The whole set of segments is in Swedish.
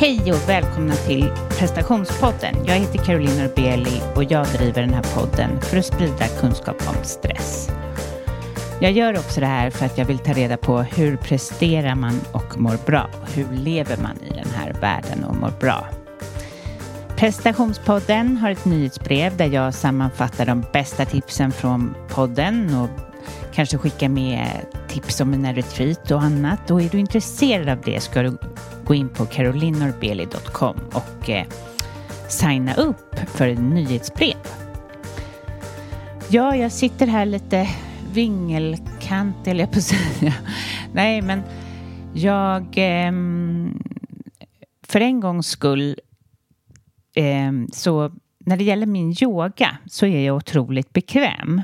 Hej och välkomna till prestationspodden. Jag heter Caroline Norbeli och jag driver den här podden för att sprida kunskap om stress. Jag gör också det här för att jag vill ta reda på hur presterar man och mår bra? Hur lever man i den här världen och mår bra? Prestationspodden har ett nyhetsbrev där jag sammanfattar de bästa tipsen från podden och kanske skickar med tips om mina retreat och annat. Och är du intresserad av det ska du gå in på carolinorbeli.com och eh, signa upp för ett nyhetsbrev. Ja, jag sitter här lite vingelkant, eller jag på att säga. Nej, men jag... Eh, för en gångs skull eh, så när det gäller min yoga så är jag otroligt bekväm.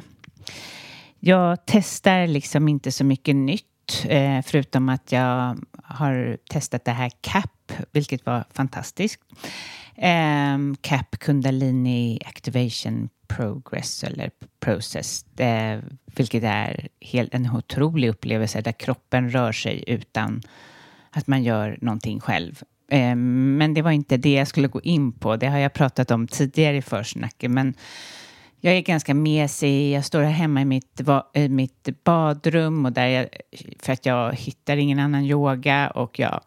Jag testar liksom inte så mycket nytt eh, förutom att jag har testat det här CAP, vilket var fantastiskt. Eh, CAP Kundalini Activation Progress eller Process, eh, vilket är helt, en otrolig upplevelse där kroppen rör sig utan att man gör någonting själv. Eh, men det var inte det jag skulle gå in på. Det har jag pratat om tidigare i försnacket. Men jag är ganska mesig. Jag står här hemma i mitt, i mitt badrum och där jag, för att jag hittar ingen annan yoga och jag,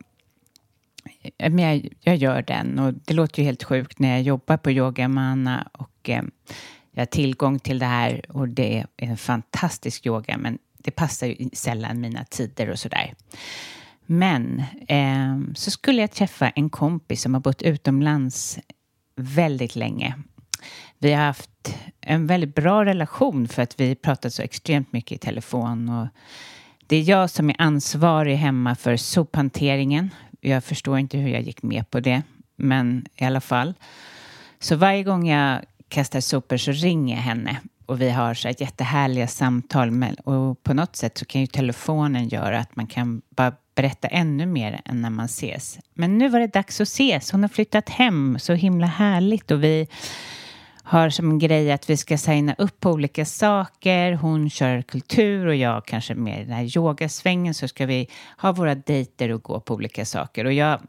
eh, men jag, jag gör den. Och det låter ju helt sjukt när jag jobbar på Yoga Mana och eh, jag har tillgång till det här och det är en fantastisk yoga men det passar ju sällan mina tider och sådär. Men eh, så skulle jag träffa en kompis som har bott utomlands väldigt länge. Vi har haft en väldigt bra relation för att vi pratat så extremt mycket i telefon. Och det är jag som är ansvarig hemma för sophanteringen. Jag förstår inte hur jag gick med på det, men i alla fall. Så varje gång jag kastar sopor så ringer jag henne och vi har så här jättehärliga samtal. Med, och på något sätt så kan ju telefonen göra att man kan bara berätta ännu mer än när man ses. Men nu var det dags att ses. Hon har flyttat hem, så himla härligt. Och vi har som grej att vi ska signa upp på olika saker. Hon kör kultur och jag kanske mer i den här yogasvängen. Så ska vi ha våra dejter och gå på olika saker. Och jag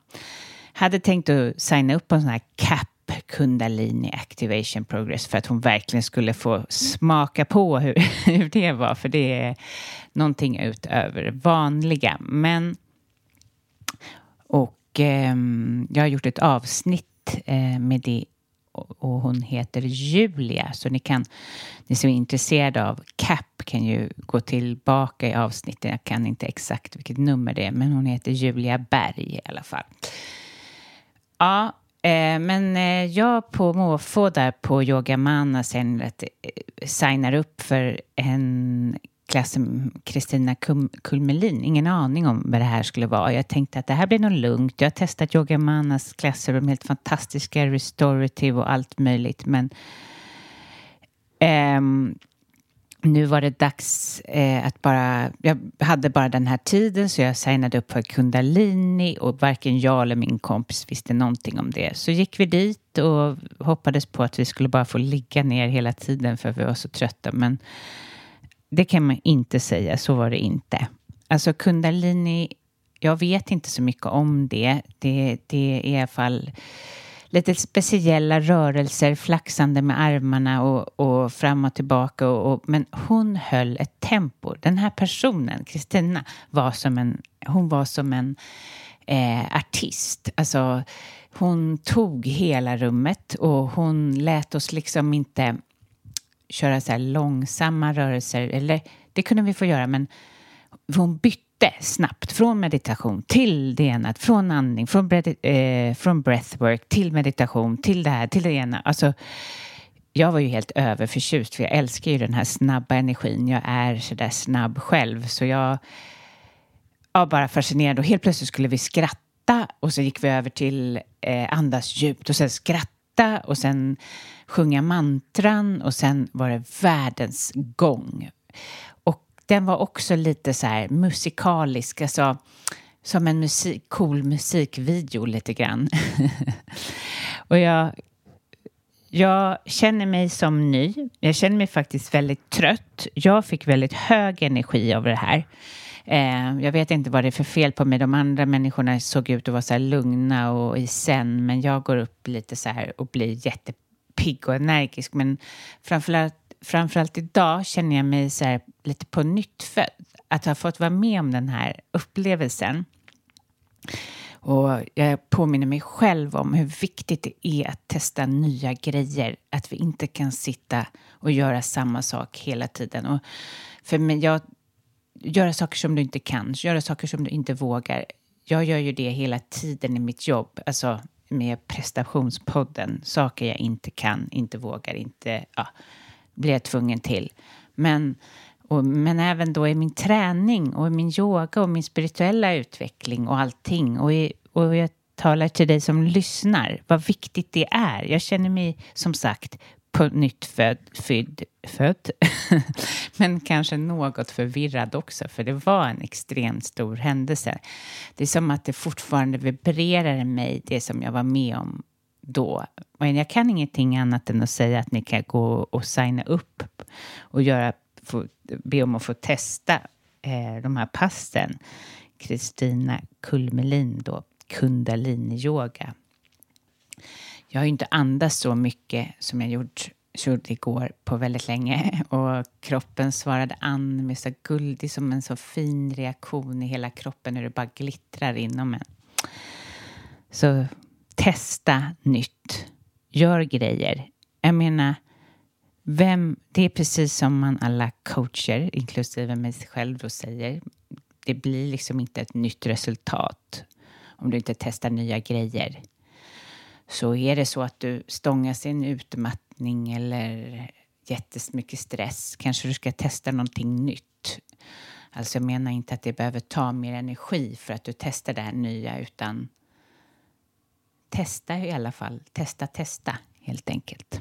hade tänkt att signa upp på en sån här CAP Kundalini Activation Progress för att hon verkligen skulle få smaka på hur, hur det var. För det är någonting utöver det vanliga. Men och eh, jag har gjort ett avsnitt eh, med det och hon heter Julia. Så ni kan, ni som är intresserade av CAP kan ju gå tillbaka i avsnittet. Jag kan inte exakt vilket nummer det är, men hon heter Julia Berg i alla fall. Ja, eh, men eh, jag på måfå där på Yogamana sen att, eh, signar upp för en klassen Kristina Kulmelin. Ingen aning om vad det här skulle vara. Jag tänkte att det här blir nog lugnt. Jag har testat Yoga Manas klasser de är helt fantastiska, restorative och allt möjligt. Men um, nu var det dags eh, att bara... Jag hade bara den här tiden så jag signade upp för Kundalini och varken jag eller min kompis visste någonting om det. Så gick vi dit och hoppades på att vi skulle bara få ligga ner hela tiden för vi var så trötta. Men det kan man inte säga, så var det inte. Alltså kundalini, jag vet inte så mycket om det. Det, det är i alla fall lite speciella rörelser, flaxande med armarna och, och fram och tillbaka. Och, och, men hon höll ett tempo. Den här personen, Kristina, var som en, hon var som en eh, artist. Alltså, hon tog hela rummet och hon lät oss liksom inte köra så här långsamma rörelser. Eller det kunde vi få göra, men hon bytte snabbt från meditation till det ena, från andning, från, breath, eh, från breathwork till meditation, till det här, till det ena. Alltså, jag var ju helt överförtjust för jag älskar ju den här snabba energin. Jag är så där snabb själv så jag var bara fascinerad och helt plötsligt skulle vi skratta och så gick vi över till eh, andas djupt och sen skratta och sen sjunga mantran och sen var det världens gång. Och den var också lite så här musikalisk, alltså som en musik, cool musikvideo lite grann. och jag, jag känner mig som ny. Jag känner mig faktiskt väldigt trött. Jag fick väldigt hög energi av det här. Eh, jag vet inte vad det är för fel på mig. De andra människorna såg ut att vara så här lugna och i sen, men jag går upp lite så här och blir jättepigg och energisk. Men framförallt, framförallt idag känner jag mig så här lite på nytt född. Att ha fått vara med om den här upplevelsen. Och jag påminner mig själv om hur viktigt det är att testa nya grejer. Att vi inte kan sitta och göra samma sak hela tiden. Och för mig, jag, göra saker som du inte kan, göra saker som du inte vågar. Jag gör ju det hela tiden i mitt jobb, alltså med prestationspodden. Saker jag inte kan, inte vågar, inte ja, blir jag tvungen till. Men, och, men även då i min träning och i min yoga och min spirituella utveckling och allting. Och, i, och jag talar till dig som lyssnar, vad viktigt det är. Jag känner mig som sagt på nytt född, född, född. men kanske något förvirrad också, för det var en extremt stor händelse. Det är som att det fortfarande vibrerar i mig, det som jag var med om då. Men jag kan ingenting annat än att säga att ni kan gå och signa upp och göra, få, be om att få testa eh, de här passen. Kristina Kulmelin då, kundalini-yoga. Jag har ju inte andats så mycket som jag gjort, gjorde igår på väldigt länge och kroppen svarade an med så guldig som en så fin reaktion i hela kroppen när det bara glittrar inom en. Så testa nytt. Gör grejer. Jag menar, vem, det är precis som man alla coacher, inklusive mig själv, då säger. Det blir liksom inte ett nytt resultat om du inte testar nya grejer. Så är det så att du stångas i en utmattning eller jättemycket stress kanske du ska testa någonting nytt. Alltså jag menar inte att det behöver ta mer energi för att du testar det här nya utan testa i alla fall. Testa, testa helt enkelt.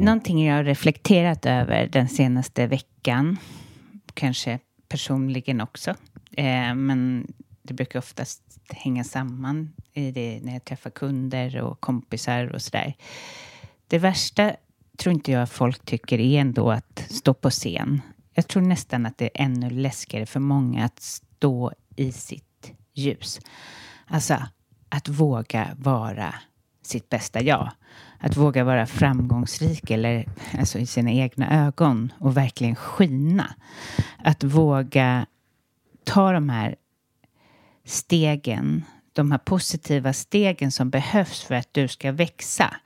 Någonting jag har reflekterat över den senaste veckan, kanske personligen också, eh, men det brukar oftast hänga samman i det när jag träffar kunder och kompisar och sådär. Det värsta tror inte jag folk tycker är ändå att stå på scen. Jag tror nästan att det är ännu läskigare för många att stå i sitt ljus. Alltså, att våga vara sitt bästa jag. Att våga vara framgångsrik eller alltså i sina egna ögon och verkligen skina. Att våga ta de här stegen de här positiva stegen som behövs för att du ska växa.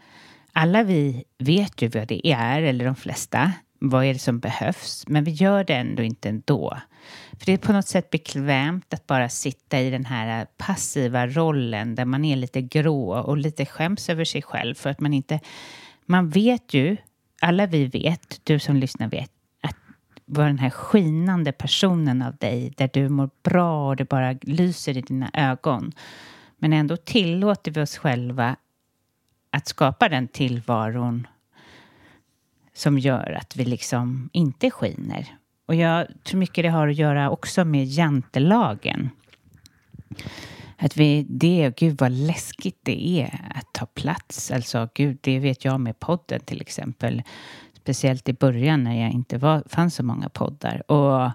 Alla vi vet ju vad det är, eller de flesta. Vad är det som behövs? Men vi gör det ändå inte ändå. För det är på något sätt bekvämt att bara sitta i den här passiva rollen där man är lite grå och lite skäms över sig själv för att man inte... Man vet ju, alla vi vet, du som lyssnar vet, att vara den här skinande personen av dig där du mår bra och det bara lyser i dina ögon. Men ändå tillåter vi oss själva att skapa den tillvaron som gör att vi liksom inte skiner. Och jag tror mycket det har att göra också med jantelagen. Att vi, det, gud vad läskigt det är att ta plats. Alltså gud, det vet jag med podden till exempel. Speciellt i början när jag inte var, fanns så många poddar. Och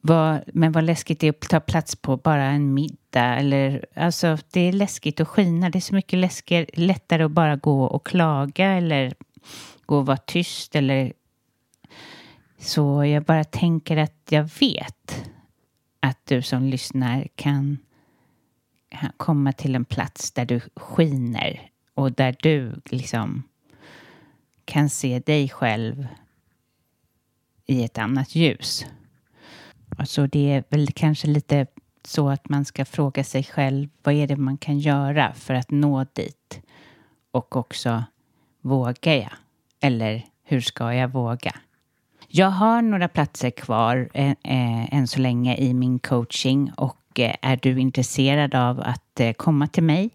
vad, men vad läskigt det är att ta plats på bara en middag. Eller, alltså, det är läskigt att skina. Det är så mycket läskigare, lättare att bara gå och klaga eller gå och vara tyst. Eller... Så jag bara tänker att jag vet att du som lyssnar kan komma till en plats där du skiner och där du liksom kan se dig själv i ett annat ljus. Alltså det är väl kanske lite så att man ska fråga sig själv vad är det man kan göra för att nå dit? Och också vågar jag? Eller hur ska jag våga? Jag har några platser kvar eh, eh, än så länge i min coaching och eh, är du intresserad av att eh, komma till mig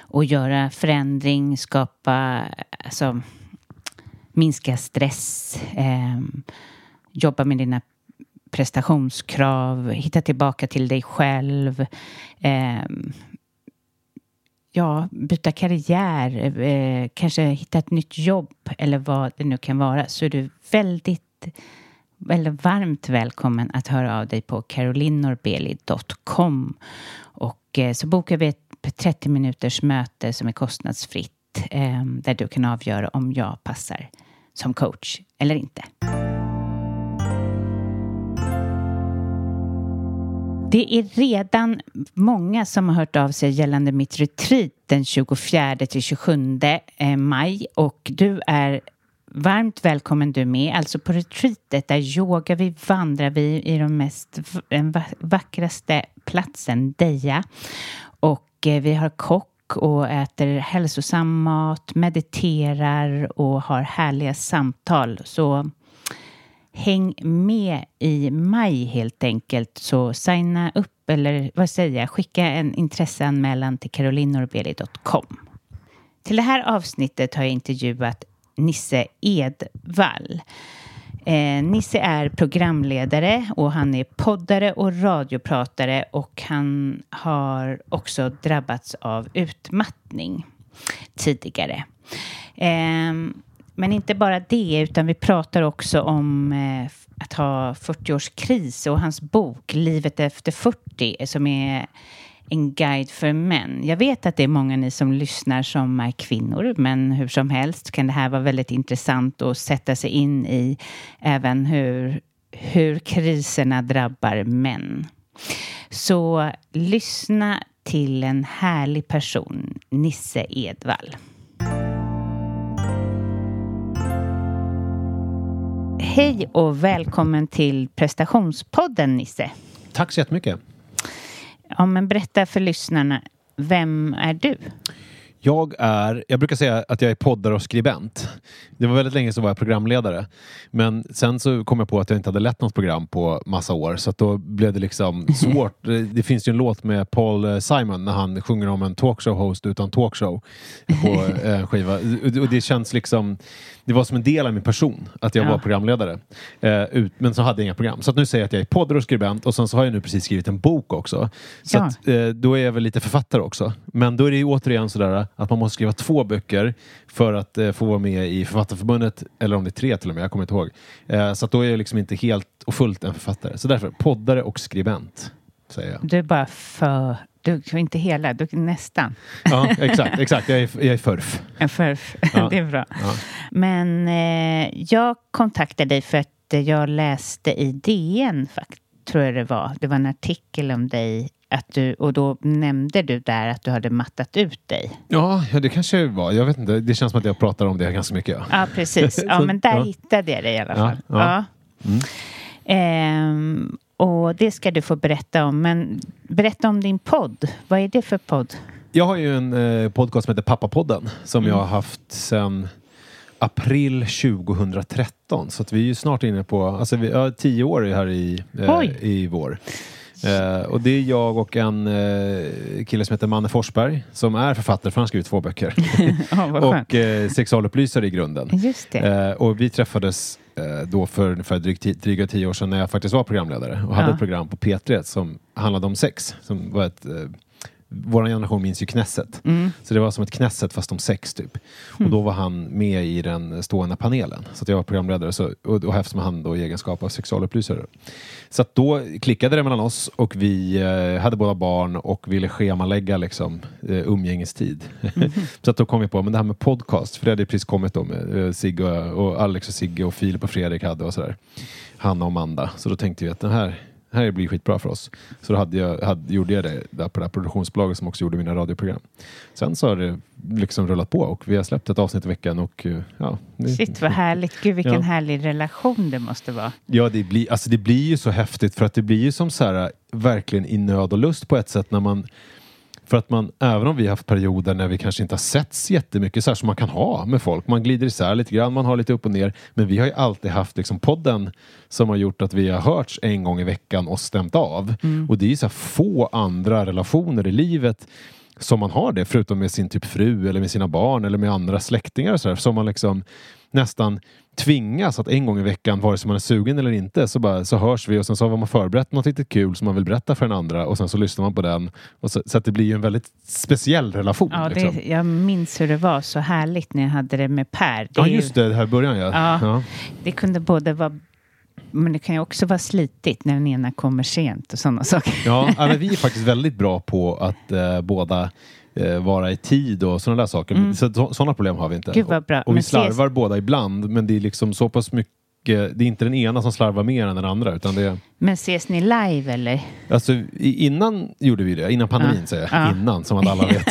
och göra förändring, skapa, alltså minska stress, eh, jobba med dina prestationskrav, hitta tillbaka till dig själv. Eh, ja, byta karriär, eh, kanske hitta ett nytt jobb eller vad det nu kan vara så är du väldigt eller varmt välkommen att höra av dig på carolinorbeli.com och eh, så bokar vi ett 30 minuters möte som är kostnadsfritt eh, där du kan avgöra om jag passar som coach eller inte. Det är redan många som har hört av sig gällande mitt retreat den 24 till 27 eh, maj och du är varmt välkommen du med. Alltså på retreatet där yogar vi, vandrar vi i de mest den vackraste platsen, Deja. Och eh, vi har kock och äter hälsosam mat, mediterar och har härliga samtal. Så häng med i maj helt enkelt. Så signa upp eller vad säger jag, skicka en intresseanmälan till carolinorbeli.com. Till det här avsnittet har jag intervjuat Nisse Edvall. Eh, Nisse är programledare och han är poddare och radiopratare och han har också drabbats av utmattning tidigare. Eh, men inte bara det, utan vi pratar också om eh, att ha 40-årskris och hans bok Livet efter 40 som är en guide för män. Jag vet att det är många ni som lyssnar som är kvinnor, men hur som helst kan det här vara väldigt intressant att sätta sig in i även hur, hur kriserna drabbar män. Så lyssna till en härlig person, Nisse Edvall. Hej och välkommen till prestationspodden Nisse. Tack så jättemycket. Ja, men berätta för lyssnarna, vem är du? Jag är, jag brukar säga att jag är poddare och skribent. Det var väldigt länge så var jag programledare. Men sen så kom jag på att jag inte hade lett något program på massa år så då blev det liksom svårt. Det finns ju en låt med Paul Simon när han sjunger om en talkshow-host utan talkshow på en skiva. Och det känns liksom det var som en del av min person att jag ja. var programledare. Eh, ut, men så hade jag inga program. Så att nu säger jag att jag är poddare och skribent och sen så har jag nu precis skrivit en bok också. Så ja. att, eh, då är jag väl lite författare också. Men då är det ju återigen sådär att man måste skriva två böcker för att eh, få vara med i Författarförbundet, eller om det är tre till och med, jag kommer inte ihåg. Eh, så att då är jag liksom inte helt och fullt en författare. Så därför, poddare och skribent. Säger jag. Du är bara för du, inte hela, du, nästan. Ja, exakt. exakt. Jag, är, jag är förf. En förf, ja. det är bra. Ja. Men eh, jag kontaktade dig för att jag läste i DN, tror jag det var. Det var en artikel om dig att du, och då nämnde du där att du hade mattat ut dig. Ja, ja, det kanske var. Jag vet inte. Det känns som att jag pratar om det ganska mycket. Ja, precis. Ja, men där ja. hittade jag dig i alla Ja, fall. ja. Mm. Ehm, och det ska du få berätta om. Men berätta om din podd. Vad är det för podd? Jag har ju en eh, podcast som heter Pappapodden som jag har haft sedan april 2013. Så att vi är ju snart inne på, alltså vi har tio år här i, eh, i vår. Eh, och det är jag och en eh, kille som heter Manne Forsberg som är författare för han har skrivit två böcker. Ja, skönt. och eh, sexualupplysare i grunden. Just det. Eh, och vi träffades då för ungefär drygt, dryga tio år sedan när jag faktiskt var programledare och hade Ja. ett program på P3 som handlade om sex. Som var ett, eh, vår generation minns ju Knesset. Mm. Så det var som ett Knesset fast om sex typ. Och då var han med i den stående panelen. Så att jag var programledare så, och, och eftersom han då i egenskap av sexualupplysare. Så då klickade det mellan oss och vi eh, hade båda barn och ville schemalägga liksom, eh, umgängestid. så att då kom vi på, men det här med podcast, för det hade precis kommit då med eh, Sigge och, och Alex och Sigge och Filip och Fredrik hade och sådär. Hanna och Amanda. Så då tänkte vi att den här det här blir skitbra för oss. Så då hade jag, hade, gjorde jag det där på det här produktionsbolaget som också gjorde mina radioprogram. Sen så har det liksom rullat på och vi har släppt ett avsnitt i veckan och eh, ja. Det, Shit vad härligt. Gud vilken Ja. härlig relation det måste vara. Ja, det blir, alltså det blir ju så häftigt för att det blir ju som så här verkligen i nöd och lust på ett sätt när man för att man, även om vi har haft perioder när vi kanske inte har setts jättemycket så här som man kan ha med folk. Man glider isär lite grann, man har lite upp och ner. Men vi har ju alltid haft liksom podden som har gjort att vi har hörts en gång i veckan och stämt av. Och det är ju så få andra relationer i livet som man har det, förutom med sin typ fru eller med sina barn eller med andra släktingar och så där, som man liksom nästan tvingas att en gång i veckan, vare sig man är sugen eller inte, så, bara, så hörs vi och sen så har man förberett något riktigt kul som man vill berätta för den andra och sen så lyssnar man på den. Och så, så att det blir ju en väldigt speciell relation. Ja, liksom. det, jag minns hur det var så härligt när jag hade det med Per. Det, ja just det, det här i början ja. Ja. ja. det kunde både vara men det kan ju också vara slitigt när den ena kommer sent och sådana saker. Ja, ja, men vi är faktiskt väldigt bra på att eh, båda eh, vara i tid och sådana där saker. Så, så, sådana problem har vi inte. Mm. Gud, vad bra. Och, och vi Men ses- slarvar båda ibland, men det är liksom så pass mycket det är inte den ena som slarvar mer än den andra utan det Men ses ni live eller? alltså, innan gjorde vi det, innan pandemin Ja. säger jag, Ja. innan som alla vet.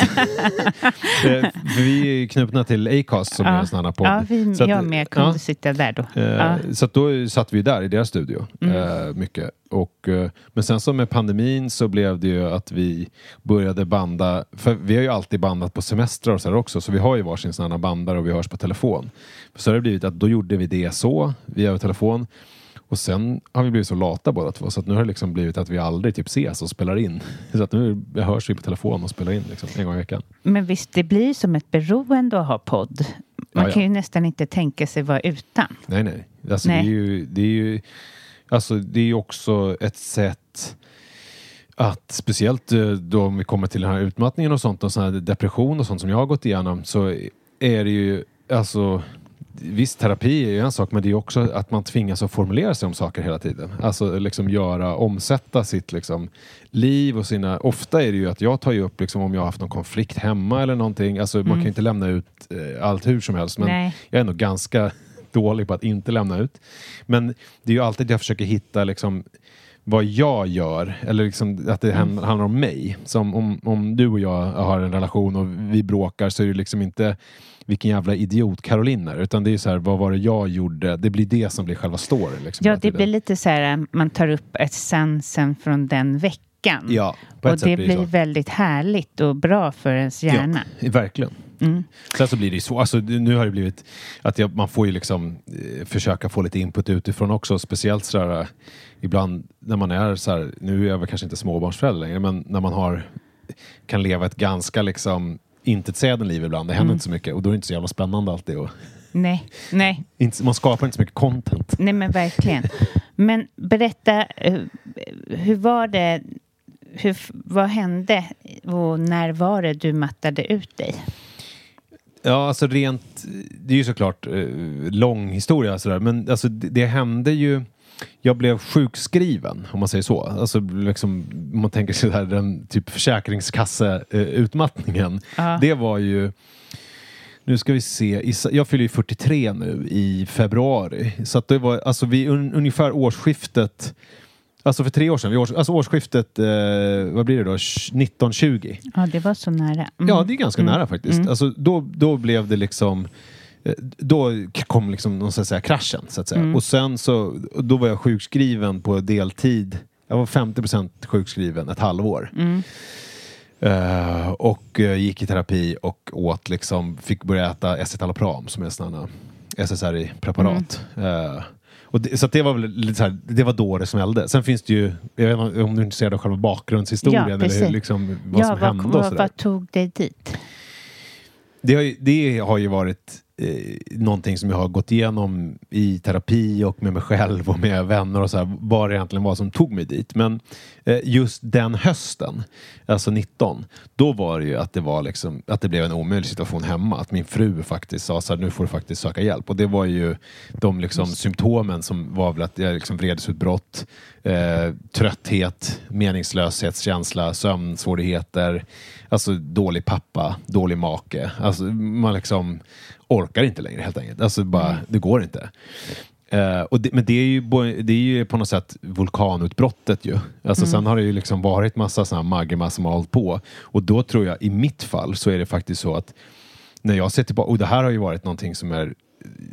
Eh, vi är knutna till Acast som är en sån här podd. ja vi, Så att- jag med kunde ja. sitta där då. Eh, Ja. Så då satt vi där i deras studio Mm. eh, mycket. Och, eh, men sen så med pandemin så blev det ju att vi började banda, för vi har ju alltid bandat på semestrar och så här också, så vi har ju varsin sån här bandare och vi hörs på telefon. Så har det blivit att då gjorde vi det så, via telefon. Och sen har vi blivit så lata båda två så att nu har det liksom blivit att vi aldrig typ ses och spelar in. Så att nu hörs vi på telefon och spelar in liksom, en gång i veckan. Men visst, det blir som ett beroende att ha podd. Man Ja, ja. kan ju nästan inte tänka sig vara utan. Nej, nej. Alltså, Nej. Det, är ju, det är ju alltså, det är ju också ett sätt att speciellt eh, då om vi kommer till den här utmattningen och sånt och sån här depression och sånt som jag har gått igenom så är det ju alltså Visst, terapi är ju en sak men det är också att man tvingas att formulera sig om saker hela tiden. Alltså liksom göra, omsätta sitt liksom, liv och sina... Ofta är det ju att jag tar ju upp liksom, om jag har haft någon konflikt hemma eller någonting. Alltså man kan ju inte lämna ut eh, allt hur som helst men Nej. jag är nog ganska dålig på att inte lämna ut. Men det är ju alltid jag försöker hitta liksom vad jag gör, eller liksom att det hand- handlar om mig. Som om, om du och jag har en relation och vi bråkar så är det liksom inte vilken jävla idiot Caroline är, utan det är så här, vad var det jag gjorde? Det blir det som blir själva storyn. Liksom, Ja, det tiden. blir lite så här, man tar upp essensen från den veckan. Ja, och det blir det väldigt härligt och bra för ens hjärna. Ja, verkligen. Mm. Sen så blir det ju så, alltså, nu har det blivit att jag, man får ju liksom eh, försöka få lite input utifrån också, speciellt sådär eh, ibland när man är så här, nu är jag väl kanske inte småbarnsförälder längre, men när man har kan leva ett ganska liksom intetsägande liv ibland, det händer Mm. inte så mycket och då är det inte så jävla spännande alltid. Och, Nej, nej, man skapar inte så mycket content. nej men verkligen. Men berätta, eh, hur var det, hur, vad hände och när var det du mattade ut dig? Ja, alltså rent, det är ju såklart eh, lång historia sådär, men alltså det, det hände ju jag blev sjukskriven, om man säger så. Alltså, liksom, om man tänker sig där, den typ försäkringskasseutmattningen. Ja. Det var ju... Nu ska vi se. Jag fyller ju 43 nu i februari. Så att det var alltså vid un, ungefär årsskiftet Alltså för tre år sedan, vid års, alltså årsskiftet, eh, vad blir det då, 1920? Ja, det var så nära. Mm. Ja, det är ganska nära faktiskt. Alltså, då, då blev det liksom eh, då kom liksom, någon så att säga, kraschen, så att säga. Och sen så, då var jag sjukskriven på deltid. Jag var 50% sjukskriven ett halvår. Eh, och eh, gick i terapi och åt liksom, fick börja äta escitalopram som är sådana SSRI-preparat. Eh, och det, så det var väl lite så här, det var då det smällde. Sen finns det ju, jag vet inte om du är intresserad av själva bakgrundshistorien Ja, eller hur, liksom, vad ja, som vad, hände och vad, vad tog dig dit? Det har ju, det har ju varit eh, någonting som jag har gått igenom i terapi och med mig själv och med vänner och så här, vad det egentligen var som tog mig dit. Men eh, just den hösten, alltså 19, då var det ju att det var liksom, att det blev en omöjlig situation hemma. Att min fru faktiskt sa så här, nu får du faktiskt söka hjälp. Och det var ju de liksom symptomen som var väl att jag liksom vredesutbrott, eh, trötthet, meningslöshetskänsla, sömnsvårigheter, alltså dålig pappa, dålig make. Alltså man liksom orkar inte längre helt enkelt. Alltså bara, det går inte. Eh, och det, men det är, ju, det är ju på något sätt vulkanutbrottet ju. Alltså Sen har det ju liksom varit massa sådana magma som har hållit på. Och då tror jag, i mitt fall, så är det faktiskt så att när jag ser tillbaka, och det här har ju varit någonting som är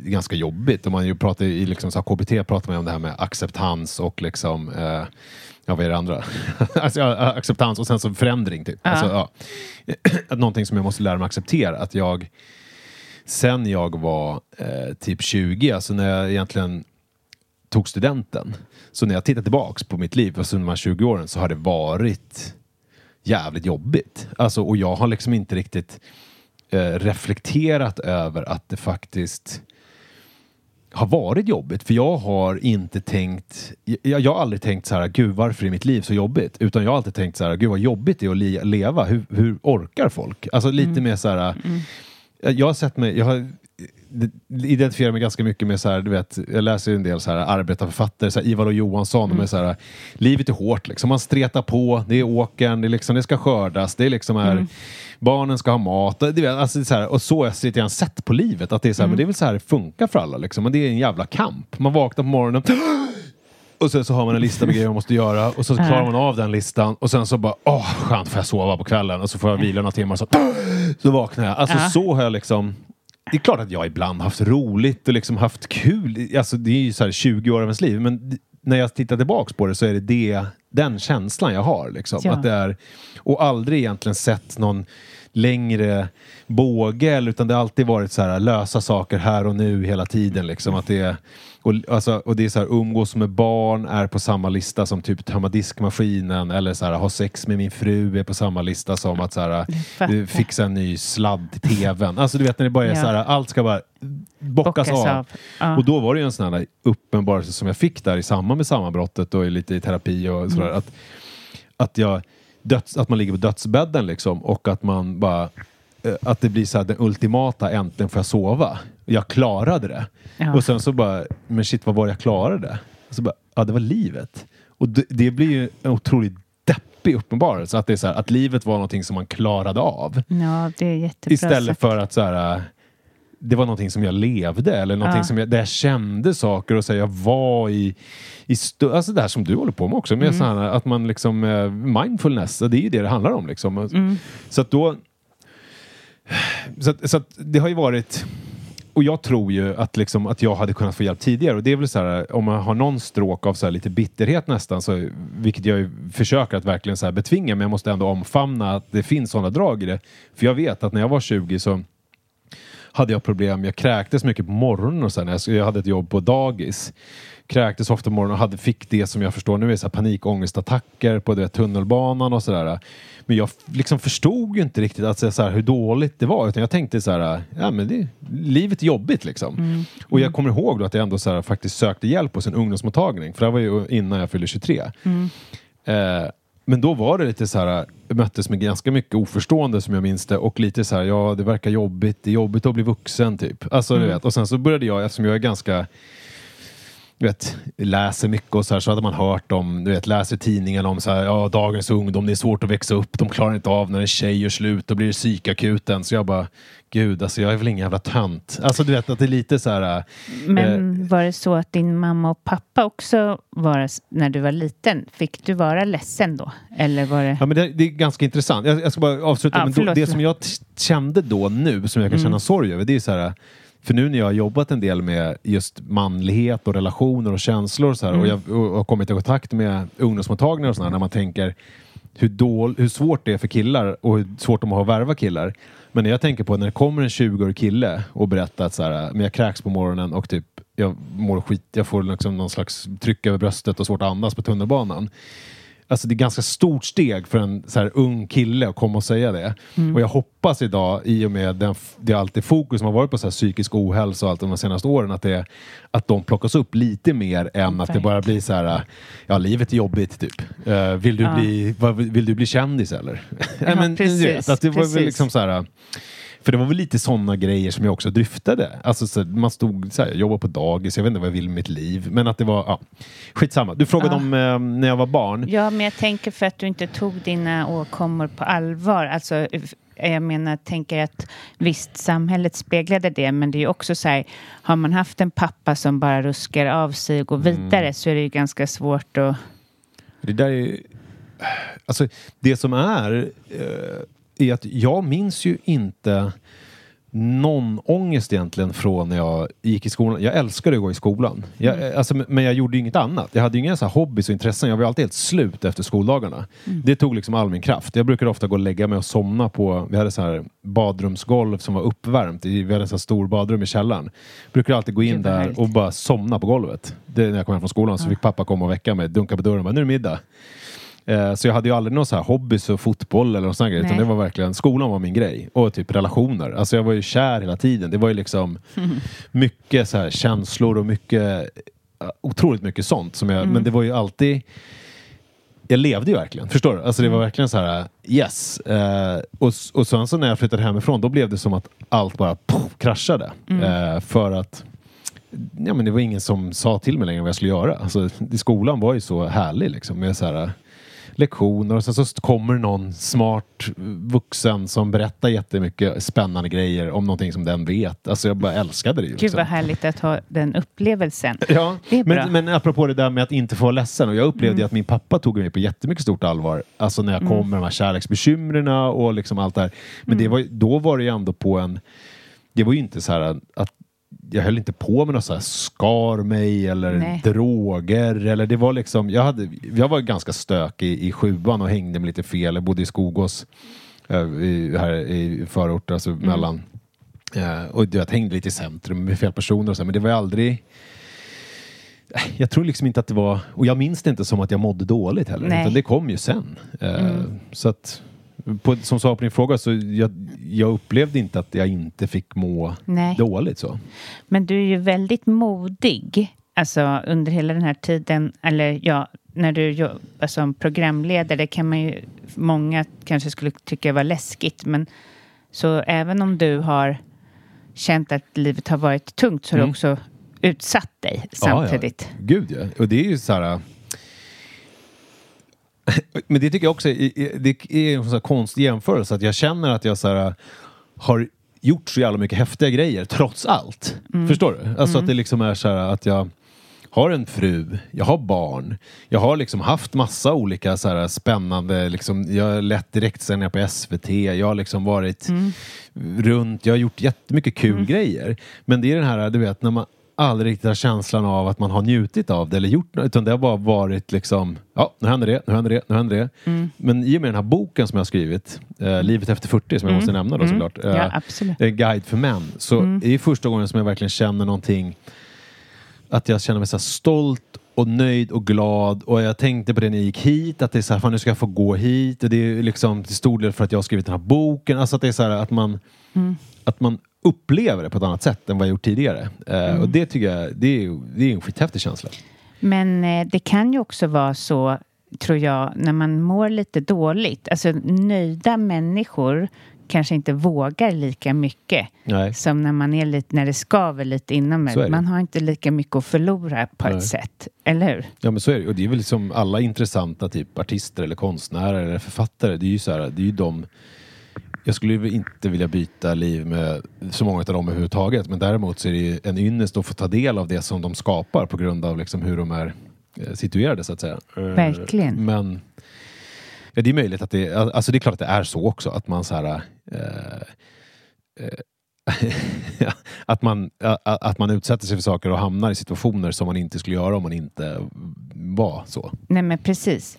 ganska jobbigt. Och man ju pratar i liksom, så KBT pratar man ju om det här med acceptans och liksom eh, Ja, vad är det andra? alltså, acceptans och sen så förändring. Typ. Alltså, ja. Någonting som jag måste lära mig acceptera. Att jag, sen jag var eh, typ 20, alltså när jag egentligen tog studenten. Så när jag tittar tillbaks på mitt liv, alltså de här 20 åren, så har det varit jävligt jobbigt. Alltså, och jag har liksom inte riktigt eh, reflekterat över att det faktiskt har varit jobbigt. För jag har inte tänkt, jag, jag har aldrig tänkt så här, gud varför är mitt liv så jobbigt? Utan jag har alltid tänkt så här, gud vad jobbigt det är att le- leva. Hur, hur orkar folk? Alltså lite mer så här, jag har sett mig, jag har identifierar mig ganska mycket med så här, du vet, jag läser ju en del så här arbetarförfattare, så här, Ivar och Johansson, de är så här, livet är hårt liksom, man stretar på, det är åkern, det, är liksom, det ska skördas, det är liksom här, barnen ska ha mat, och, du vet, alltså, så här, och så har jag lite grann sett på livet, att det är så här, men det är väl så här det funkar för alla liksom, men det är en jävla kamp. Man vaknar på morgonen och sen så har man en lista med grejer man måste göra och så klarar man av den listan och sen så bara åh skönt får jag sova på kvällen och så får jag vila några timmar så, så vaknar jag. Alltså så har jag liksom det är klart att jag ibland haft roligt och liksom haft kul. Alltså det är ju så här 20 år av ens liv men när jag tittar tillbaks på det så är det, det den känslan jag har. Liksom. Ja. Att det är, och aldrig egentligen sett någon längre båge utan det har alltid varit så här lösa saker här och nu hela tiden. Liksom. Att det är, och, alltså, och det är så här umgås med barn är på samma lista som typ tömma diskmaskinen eller så här, ha sex med min fru är på samma lista som att så här, eh, fixa en ny sladd till tvn. Alltså du vet när det bara är Ja. så här, allt ska bara bockas, Bockas av. av. Ja. Och då var det ju en sån här uppenbarelse som jag fick där i samband med sammanbrottet och lite i terapi och sådär. Att, att, jag, döds, att man ligger på dödsbädden liksom och att man bara eh, att det blir så här den ultimata äntligen får jag sova. Jag klarade det. Ja. Och sen så bara, men shit vad var jag klarade? Och så bara, ja det var livet. Och det, det blir ju en otroligt deppig uppenbarelse. Att det är så här, att livet var någonting som man klarade av. Ja, det är jättebra Istället sagt. för att så här, det var någonting som jag levde eller någonting Ja. som jag, där jag kände saker och så här, jag var i, i stö- alltså det här som du håller på med också, med så här, att man liksom, eh, mindfulness, det är ju det det handlar om liksom. Så att då, så att, så att det har ju varit, och jag tror ju att, liksom, att jag hade kunnat få hjälp tidigare och det är väl så här, om man har någon stråk av så här, lite bitterhet nästan, så, vilket jag ju försöker att verkligen så här, betvinga, men jag måste ändå omfamna att det finns sådana drag i det. För jag vet att när jag var 20 så hade jag problem. Jag kräktes mycket på morgonen och sen jag, jag hade ett jobb på dagis. Kräktes ofta på morgonen och hade, fick det som jag förstår nu är så här panikångestattacker på det, tunnelbanan och sådär. Men jag liksom förstod ju inte riktigt att, så här, hur dåligt det var utan jag tänkte så här, ja men det, livet är jobbigt liksom. Och jag kommer ihåg att jag ändå så här, faktiskt sökte hjälp hos en ungdomsmottagning för det var ju innan jag fyllde 23. Eh, men då var det lite så här, möttes med ganska mycket oförstående som jag minns det och lite så här, ja det verkar jobbigt, det är jobbigt att bli vuxen typ. Alltså du vet, och sen så började jag, eftersom jag är ganska du vet, läser mycket och så här, så hade man hört om, du vet, läser tidningen om så här, ja, dagens ungdom, det är svårt att växa upp, de klarar inte av när en tjej gör slut, då blir det psykakuten. Så jag bara, gud, alltså jag är väl ingen jävla tönt. Alltså du vet att det är lite så här... eh, Men var det så att din mamma och pappa också var, när du var liten, fick du vara ledsen då? Eller var det... Ja, men det, det är ganska intressant. Jag, jag ska bara avsluta. Ja, men då, det som jag kände då nu, som jag kan känna sorg över, det är så här... För nu när jag har jobbat en del med just manlighet och relationer och känslor och, så här, och jag och, kommit i kontakt med ungdomsmottagningar och sådär, när man tänker hur, dål, hur svårt det är för killar och hur svårt de har att värva killar. Men när jag tänker på när det kommer en 20-årig kille och berättar att så här, men jag kräks på morgonen och typ jag mår skit, jag får liksom någon slags tryck över bröstet och svårt att andas på tunnelbanan. Alltså det är ganska stort steg för en så här ung kille att komma och säga det. Och jag hoppas idag, i och med den, det alltid fokus som har varit på så här psykisk ohälsa och allt de senaste åren, att, det, att de plockas upp lite mer än att det bara blir så här, ja livet är jobbigt typ. Eh, vill, du Ja. bli, vad, vill du bli kändis eller? Ja, men, precis, vet, att det var precis. liksom så här, för det var väl lite sådana grejer som jag också dryftade. Alltså så, man stod så här, jag jobbade på dagis, jag vet inte vad jag vill med mitt liv. Men att det var, ja, skitsamma. Du frågade Ja. om eh, när jag var barn. Ja, men jag tänker för att du inte tog dina åkommor på allvar. Alltså, jag menar, tänker att visst, samhället speglade det, men det är ju också så här, har man haft en pappa som bara ruskar av sig och går Mm. vidare så är det ju ganska svårt att... Det där är... Alltså, det som är, eh, är att jag minns ju inte någon ångest egentligen från när jag gick i skolan. Jag älskade att gå i skolan. Jag, eh, alltså, men jag gjorde ju inget annat. Jag hade ju inga så här hobbys och intressen. Jag var alltid helt slut efter skoldagarna. Det tog liksom all min kraft. Jag brukade ofta gå och lägga mig och somna på, vi hade så här badrumsgolv som var uppvärmt. Vi hade så här stor badrum i källaren. Brukade alltid gå in där och bara somna på golvet. Det, när jag kom hem från skolan så fick pappa komma och väcka mig, dunka på dörren och bara, nu är det middag. Eh, Så jag hade ju aldrig någon så här hobbys och fotboll eller någon sån här grej. Utan det var verkligen, skolan var min grej. Och typ relationer. Alltså jag var ju kär hela tiden. Det var ju liksom mycket så här känslor och mycket, eh, otroligt mycket sånt. Som jag, Men det var ju alltid, jag levde ju verkligen. Förstår du? Alltså det var verkligen så här, yes. Eh, och, s- och sen så när jag flyttade hemifrån, då blev det som att allt bara poff, kraschade. Eh, för att ja, men det var ingen som sa till mig längre vad jag skulle göra. Alltså, skolan var ju så härlig liksom, med så här, lektioner och sen så kommer någon smart vuxen som berättar jättemycket spännande grejer om någonting som den vet. Alltså jag bara älskade det ju. Gud Liksom. vad härligt att ha den upplevelsen. Ja, bra. Mm. men, men apropå det där med att inte få vara ledsen. Och jag upplevde ju att min pappa tog mig på jättemycket stort allvar. Alltså när jag kom med de här kärleksbekymren och liksom allt det här. Men Mm. det var, då var det ju ändå på en... Det var ju inte så här att jag höll inte på med något så här skar mig eller Nej. droger. Eller det var liksom, jag, hade, jag var ganska stökig i, sjuan och hängde med lite fel. Jag bodde i Skogås eh, i, här i förort, alltså Mm. mellan. Eh, och vet, hängde lite i centrum med fel personer och så, men det var aldrig jag tror liksom inte att det var, och jag minns det inte som att jag mådde dåligt heller, Nej. utan det kom ju sen. Eh, Så att, på, som svar på din fråga, så jag, jag upplevde inte att jag inte fick må Nej. dåligt så. Men du är ju väldigt modig. Alltså under hela den här tiden, eller ja, när du jobbar som programledare, kan man ju, många kanske skulle tycka var läskigt, men så även om du har känt att livet har varit tungt så har Mm. du också utsatt dig samtidigt. Ja, ja. Gud ja. Och det är ju så här... Men det tycker jag också är, det är en sån konstig jämförelse. Att jag känner att jag så här, äh, har gjort så jävla mycket häftiga grejer trots allt. Mm. Förstår du? Alltså att det liksom är så här att jag har en fru, jag har barn, jag har liksom haft massa olika så här spännande, liksom, jag har lett direktsändningar på SVT, jag har liksom varit runt, jag har gjort jättemycket kul grejer. Men det är den här, du vet, när man aldrig riktigt har känslan av att man har njutit av det eller gjort något, utan det har bara varit liksom, ja, nu händer det, nu händer det, nu händer det. Men i och med den här boken som jag har skrivit, eh, Livet efter 40, som jag måste nämna då såklart, eh, Ja, absolut. en guide för män, så är det första gången som jag verkligen känner någonting att jag känner mig så stolt och nöjd och glad. Och jag tänkte på det när jag gick hit att det är så här, fan nu ska jag få gå hit. Och det är liksom till stor del för att jag har skrivit den här boken. Alltså att det är så här att man, att man upplever det på ett annat sätt än vad jag gjort tidigare. Eh, och det tycker jag, det är, det är en skithäftig känsla. Men eh, det kan ju också vara så, tror jag, när man mår lite dåligt. Alltså nöjda människor kanske inte vågar lika mycket Nej. som när man är lite, när det skaver lite inom en. Man har inte lika mycket att förlora på Nej. ett sätt, eller hur? Ja men så är det Och det är väl liksom alla intressanta typ artister eller konstnärer eller författare. Det är ju så här, det är ju de jag skulle inte vilja byta liv med så många av dem överhuvudtaget. Men däremot så är det en ynnest att få ta del av det som de skapar på grund av liksom hur de är eh, situerade så att säga. Eh, Verkligen. Men ja, det är möjligt att det, alltså det är klart att det är så också att man så här eh, eh, att, man, att man utsätter sig för saker och hamnar i situationer som man inte skulle göra om man inte var så. Nej, men precis.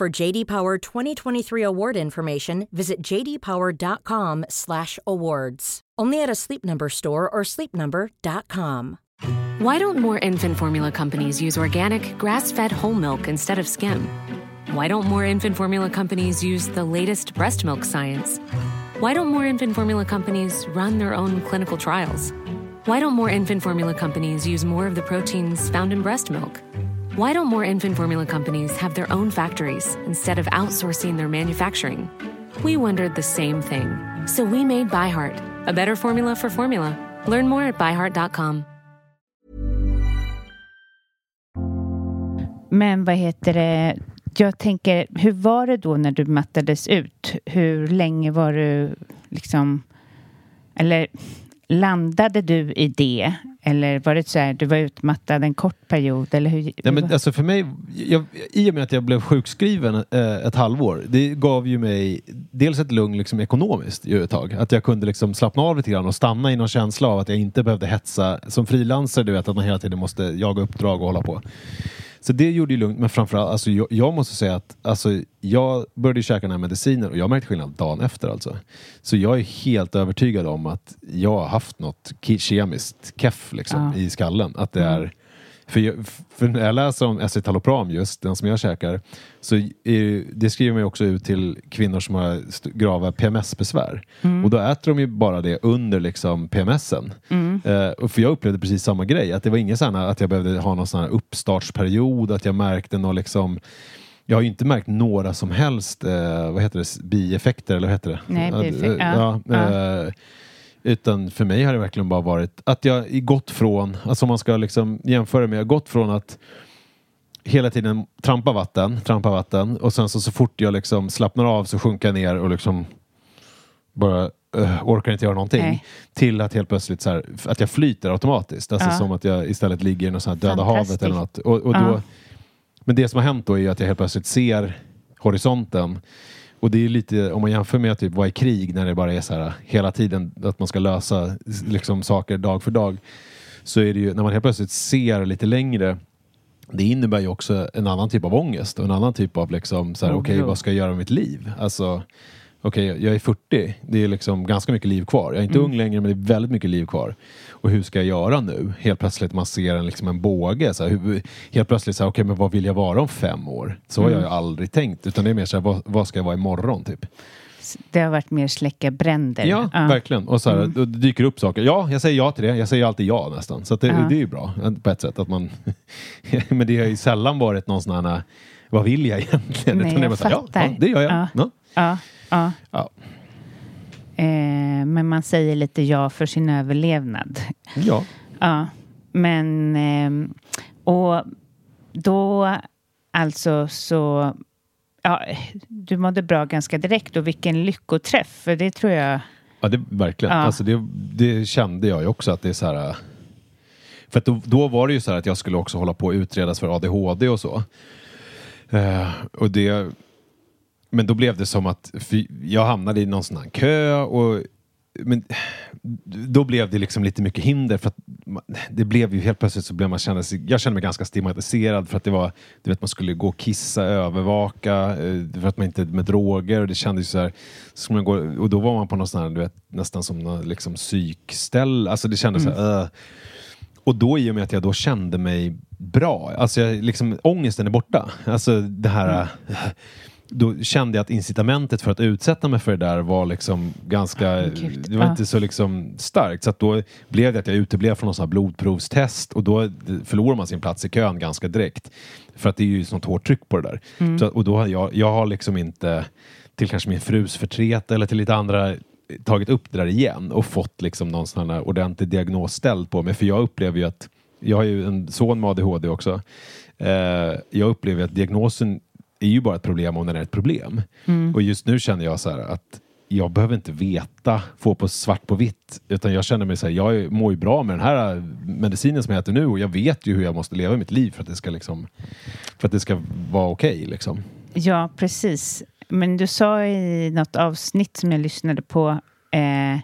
For JD Power 2023 award information, visit jdpower.com/awards. Only at a Sleep Number store or sleepnumber.com. Why don't more infant formula companies use organic, grass fed whole milk instead of skim? Why don't more infant formula companies use the latest breast milk science? Why don't more infant formula companies run their own clinical trials? Why don't more infant formula companies use more of the proteins found in breast milk? Why don't more infant formula companies have their own factories instead of outsourcing their manufacturing? We wondered the same thing. So we made ByHeart, a better formula for formula. Learn more at byheart.com. Men vad heter det? Jag tänker, hur var det då när du mattades ut? Hur länge var du liksom... Eller landade du i det? Eller var det så här, du var utmattad en kort period? Eller hur, Nej, men alltså för mig, jag, I och med att jag blev sjukskriven eh, ett halvår, det gav ju mig dels ett lugn liksom, ekonomiskt ju ett tag. Att jag kunde liksom slappna av lite grann och stanna i någon känsla av att jag inte behövde hetsa. Som frilansare, du vet att man hela tiden måste jaga uppdrag och hålla på. Så det gjorde ju lugnt, men framförallt, alltså, jag, jag måste säga att alltså, jag började käka den här medicinen och jag märkte skillnad dagen efter alltså. Så jag är helt övertygad om att jag har haft något kemiskt keff liksom, Ja. i skallen. Att det är för, jag, för när jag läser om escitalopram just, den som jag käkar, så är, det skriver man ju också ut till kvinnor som har grava PMS-besvär. Och då äter de ju bara det under liksom PMSen. Eh, och för jag upplevde precis samma grej, att det var ingen sån här, att jag behövde ha någon sån här uppstartsperiod, att jag märkte någon liksom jag har ju inte märkt några som helst eh, vad heter det, bieffekter, eller vad heter det? Nej, Ja, bieffekt- eh, ja, ja, eh, utan för mig har det verkligen bara varit att jag gått från, alltså om man ska liksom jämföra med, jag gått från att hela tiden trampa vatten, trampa vatten och sen så, så fort jag liksom slappnar av så sjunker jag ner och liksom bara eh, orkar inte göra någonting. Nej. Till att helt plötsligt så här, att jag flyter automatiskt. Alltså Ja. som att jag istället ligger i något sånt här döda havet eller något. Och, och då, Ja. Men det som har hänt då är att jag helt plötsligt ser horisonten. Och det är lite, om man jämför med typ vara i krig när det bara är så här hela tiden att man ska lösa liksom, saker dag för dag. Så är det ju, när man helt plötsligt ser lite längre det innebär ju också en annan typ av ångest och en annan typ av liksom så här, okej vad ska jag göra med mitt liv? Alltså, okej jag är 40, det är liksom ganska mycket liv kvar. Jag är inte ung längre men det är väldigt mycket liv kvar. Och hur ska jag göra nu? Helt plötsligt man ser en, liksom en båge. Så här, hur, helt plötsligt, så här, okej men vad vill jag vara om fem år? Så har jag ju aldrig tänkt. Utan det är mer så här, vad, vad ska jag vara imorgon typ? Det har varit mer släcka bränder. Ja, verkligen. Och så här, då det dyker upp saker. Ja, jag säger ja till det. Jag säger alltid ja nästan. Så det, Ja. det är ju bra på ett sätt. Att man men det har ju sällan varit någon sån här, vad vill jag egentligen? Nej, Utan är jag bara ja, fattar. ja, det gör jag. Ja. Ja. Ja, ja. Ja. Eh, men man säger lite ja för sin överlevnad. Ja. Ja, men... ehm, och då alltså så... Ja, du mådde bra ganska direkt och vilken lyckoträff. För det tror jag... Ja, det, verkligen. Ja. Alltså det, det kände jag ju också att det är så här... För att då, då var det ju så här att jag skulle också hålla på att utredas för ADHD och så. Eh, och det... Men då blev det som att jag hamnade i någon sån här kö och men då blev det liksom lite mycket hinder för att det blev ju helt plötsligt så blev man kände sig, jag kände mig ganska stigmatiserad för att det var, du vet man skulle gå och kissa, övervaka eh, för att man inte med droger och det kändes så här, så man gå, och då var man på någon sån här, du vet, nästan som någon liksom psykställ, alltså det kändes så här, äh. Och då i och med att jag då kände mig bra, alltså jag, liksom, ångesten är borta. Alltså det här... Då kände jag att incitamentet för att utsätta mig för det där var liksom ganska... Gud, det var ja. inte så liksom starkt. Så då blev det att jag uteblev från någon sån här blodprovstest och då förlorar man sin plats i kön ganska direkt. För att det är ju sånt hårt tryck på det där. Så, och då har jag, jag har liksom inte till kanske min frus förtret eller till lite andra tagit upp det där igen och fått liksom någon sån här ordentlig diagnos ställd på mig. För jag upplever ju att, jag har ju en son med ADHD också. Eh, jag upplever att diagnosen är ju bara ett problem om den är ett problem. Och just nu känner jag så här att jag behöver inte veta, få på svart på vitt, utan jag känner mig så här, jag mår ju bra med den här medicinen som jag äter nu och jag vet ju hur jag måste leva mitt liv för att det ska liksom, för att det ska vara okej liksom. Ja, precis. Men du sa i något avsnitt som jag lyssnade på eh,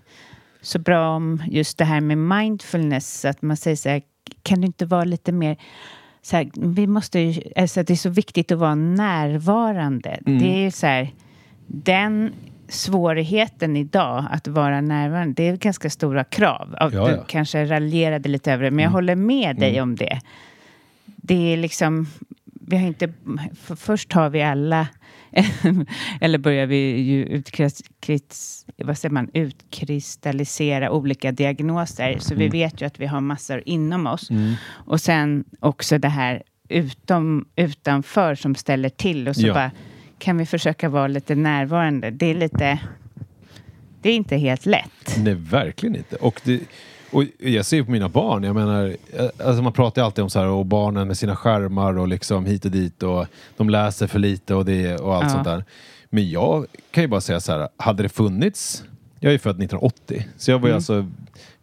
så bra om just det här med mindfulness. Att man säger så här, kan du inte vara lite mer så här, vi måste ju, alltså det är så viktigt att vara närvarande. Det är så här, den svårigheten idag att vara närvarande, det är ganska stora krav. Av- Ja, Du ja. kanske raljerade lite över det, men jag håller med dig om det. Det är liksom, vi har inte, för först har vi alla, eller börjar vi ju utkris, vad säger man, utkristallisera olika diagnoser. Så vi vet ju att vi har massor inom oss. Och sen också det här utom, utanför som ställer till. Och så Ja. bara, kan vi försöka vara lite närvarande? Det är lite, det är inte helt lätt. Nej, verkligen inte. Och, det, och jag ser ju på mina barn, jag menar, alltså man pratar ju alltid om så här, och barnen med sina skärmar och liksom hit och dit och de läser för lite och, det, och allt Ja. sånt där. Men jag kan ju bara säga så här, hade det funnits, jag är ju född 1980, så jag var ju alltså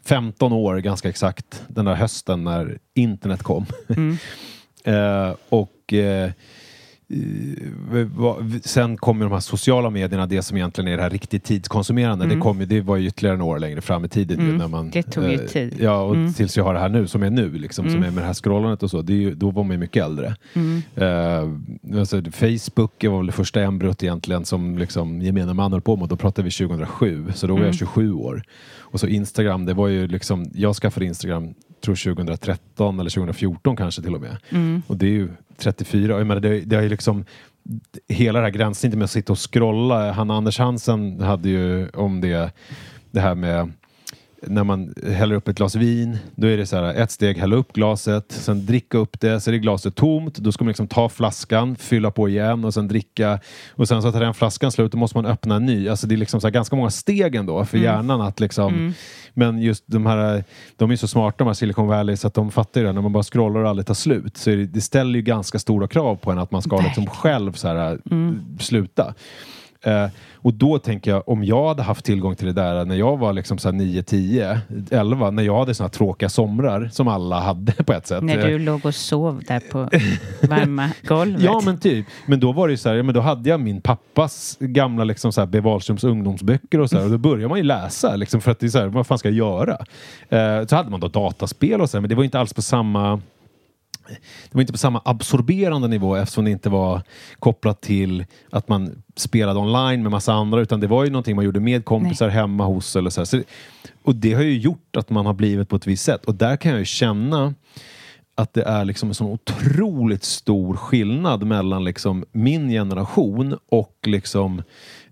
15 år ganska exakt den där hösten när internet kom. eh, och eh, Sen kommer de här sociala medierna, det som egentligen är det här riktigt tidskonsumerande. Det, kom, ju- det var ju ytterligare några år längre fram i tiden. ju, när man, Mm. Det tog ju eh, tid. Ja, och tills jag har det här nu, som är nu, liksom, som är med det här scrollandet och så. Det ju, då var man ju mycket äldre. Eh, alltså, Facebook var väl det första embryot egentligen som liksom, gemene man höll på med. Då pratade vi 2007, så då var jag 27 år. Och så Instagram, det var ju liksom, jag skaffade Instagram tror 2013 eller 2014 kanske till och med. Och det är ju 34, jag menar, det, det har ju liksom hela det här gränssnittet med att sitta och scrolla. Hanna Anders Hansen hade ju om det, det här med när man häller upp ett glas vin, då är det så här ett steg hälla upp glaset, sen dricka upp det, så är det glaset tomt, då ska man liksom ta flaskan, fylla på igen och sen dricka. Och sen så tar den flaskan slut, då måste man öppna en ny. Alltså det är liksom så ganska många steg ändå för hjärnan att liksom, men just de här, de är så smarta de här Silicon Valley så att de fattar ju det, när man bara scrollar och aldrig tar slut, så är det, det ställer ju ganska stora krav på en att man ska liksom själv så här, sluta. Eh, och då tänker jag, om jag hade haft tillgång till det där när jag var liksom så här 9, 10, 11, när jag hade såna här tråkiga somrar som alla hade på ett sätt. När du låg och sov där på varma golvet. Ja men typ. Men då var det ju så här, ja, men då hade jag min pappas gamla liksom så här B. Wahlströms ungdomsböcker och så här, och då börjar man ju läsa liksom för att det är så här, vad fan ska jag göra? Eh, så hade man då dataspel och så här, men det var inte alls på samma det var inte på samma absorberande nivå eftersom det inte var kopplat till att man spelade online med massa andra utan det var ju någonting man gjorde med kompisar hemma hos eller så, så Och det har ju gjort att man har blivit på ett visst sätt. Och där kan jag ju känna att det är liksom en sån otroligt stor skillnad mellan liksom min generation och liksom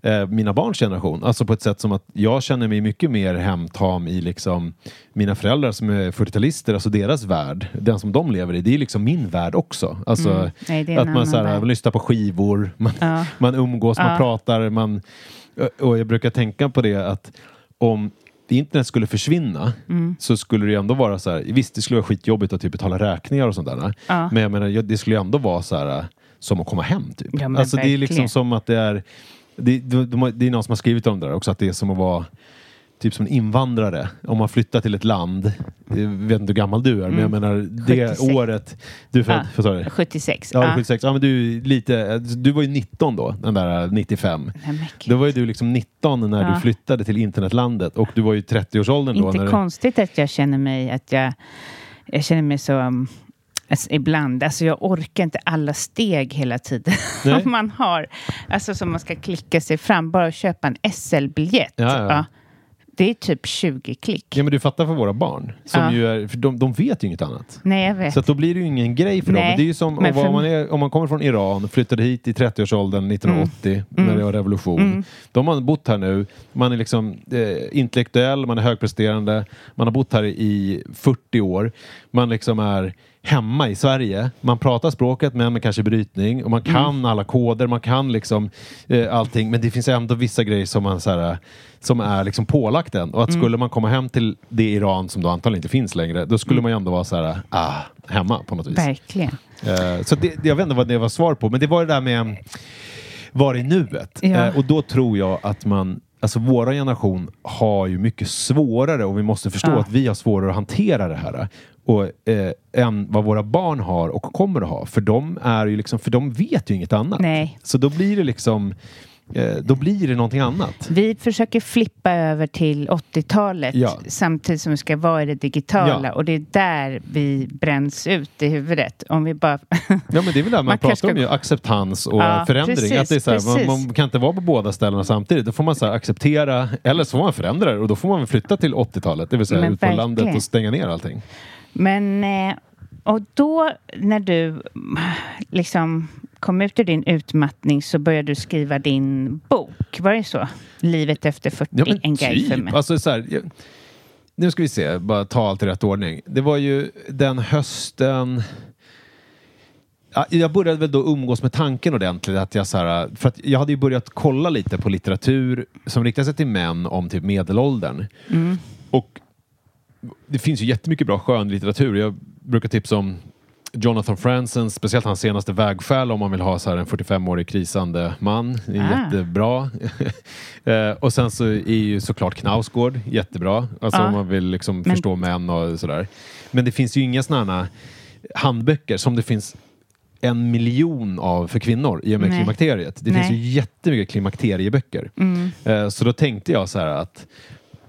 eh, mina barns generation. Alltså på ett sätt som att jag känner mig mycket mer hemtam i liksom mina föräldrar som är 40-talister, alltså deras värld, den som de lever i, det är liksom min värld också. Alltså Mm. Nej, att man så här, värld. lyssnar på skivor, man, Ja. man umgås, man Ja. pratar, man, och jag brukar tänka på det att om internet skulle försvinna Mm. så skulle det ändå vara så här, visst det skulle vara skitjobbigt att typ betala räkningar och sånt där. Ja. Men jag menar, det skulle ändå vara så här, som att komma hem. Typ. Ja, alltså, det är liksom som att det är... Det, de, det är någon som har skrivit om det där också, att det är som att vara typ som en invandrare. Om man flyttar till ett land, jag vet inte hur gammal du är, men jag menar det 76. året du är född, Ja, vad sa du? 76. Ja, Ja. 76. Ja, men du, lite, du var ju 19 då, den där 95. Nej. Då var ju du liksom 19 när Ja. du flyttade till internetlandet och du var ju i 30-årsåldern då. Inte när du, konstigt att jag känner mig att jag, jag känner mig så um, alltså, ibland, alltså jag orkar inte alla steg hela tiden som man har. Alltså som man ska klicka sig fram, bara köpa en SL-biljett. Ja, ja. Det är typ 20 klick. Ja men du fattar för våra barn. Som Ja. ju är, för de, de vet ju inget annat. Nej, jag vet. Så då blir det ju ingen grej för dem. Nej, Det är ju som om, för- om, man är, om man kommer från Iran, flyttade hit i 30-årsåldern 1980 när det var revolution. Då har man bott här nu, man är liksom eh, intellektuell, man är högpresterande, man har bott här i 40 år. Man liksom är hemma i Sverige. Man pratar språket men med kanske brytning och man kan alla koder, man kan liksom eh, allting. Men det finns ändå vissa grejer som man så här, som är liksom pålagt en. Och att skulle man komma hem till det Iran som då antagligen inte finns längre, då skulle man ju ändå vara så här, ah, hemma på något vis. Verkligen. Eh, så det, jag vet inte vad det var svar på, men det var det där med var i nuet. Ja. Eh, och då tror jag att man Alltså våra generation har ju mycket svårare och vi måste förstå Ja. att vi har svårare att hantera det här. Och, eh, än vad våra barn har och kommer att ha. För de, är ju liksom, för de vet ju inget annat. Nej. Så då blir det liksom eh, då blir det någonting annat. Vi försöker flippa över till 80-talet Ja. samtidigt som vi ska vara i det digitala Ja. och det är där vi bränns ut i huvudet. Om vi bara... Ja men det är väl det man, Man pratar kanske om ska- ju, acceptans och Ja, förändring. precis, att det är så här, man, man kan inte vara på båda ställena samtidigt. Då får man så acceptera, eller så får man förändra det och då får man väl flytta till 80-talet, det vill säga Men ut på verkligen. landet och stänga ner allting. Men, eh, och då när du liksom kom ut ur din utmattning så började du skriva din bok. Var det så? Livet efter 40, Ja, men en guide för typ. mig. Alltså, så här, nu ska vi se, bara ta allt i rätt ordning. Det var ju den hösten... Ja, jag började väl då umgås med tanken ordentligt. Att jag, så här, för att jag hade ju börjat kolla lite på litteratur som riktar sig till män om typ medelåldern. Mm. Och det finns ju jättemycket bra skönlitteratur. Jag brukar tipsa om Jonathan Fransens, speciellt hans senaste Vägskäl om man vill ha så här en 45-årig krisande man. Det är Ah. jättebra. eh, och sen så är ju såklart Knausgård jättebra. Alltså Ja. om man vill liksom Men- förstå män och sådär. Men det finns ju inga sådana handböcker som det finns en miljon av för kvinnor i och med Nej. klimakteriet. Det Nej. finns ju jättemycket klimakterieböcker. Mm. Eh, Så då tänkte jag så här att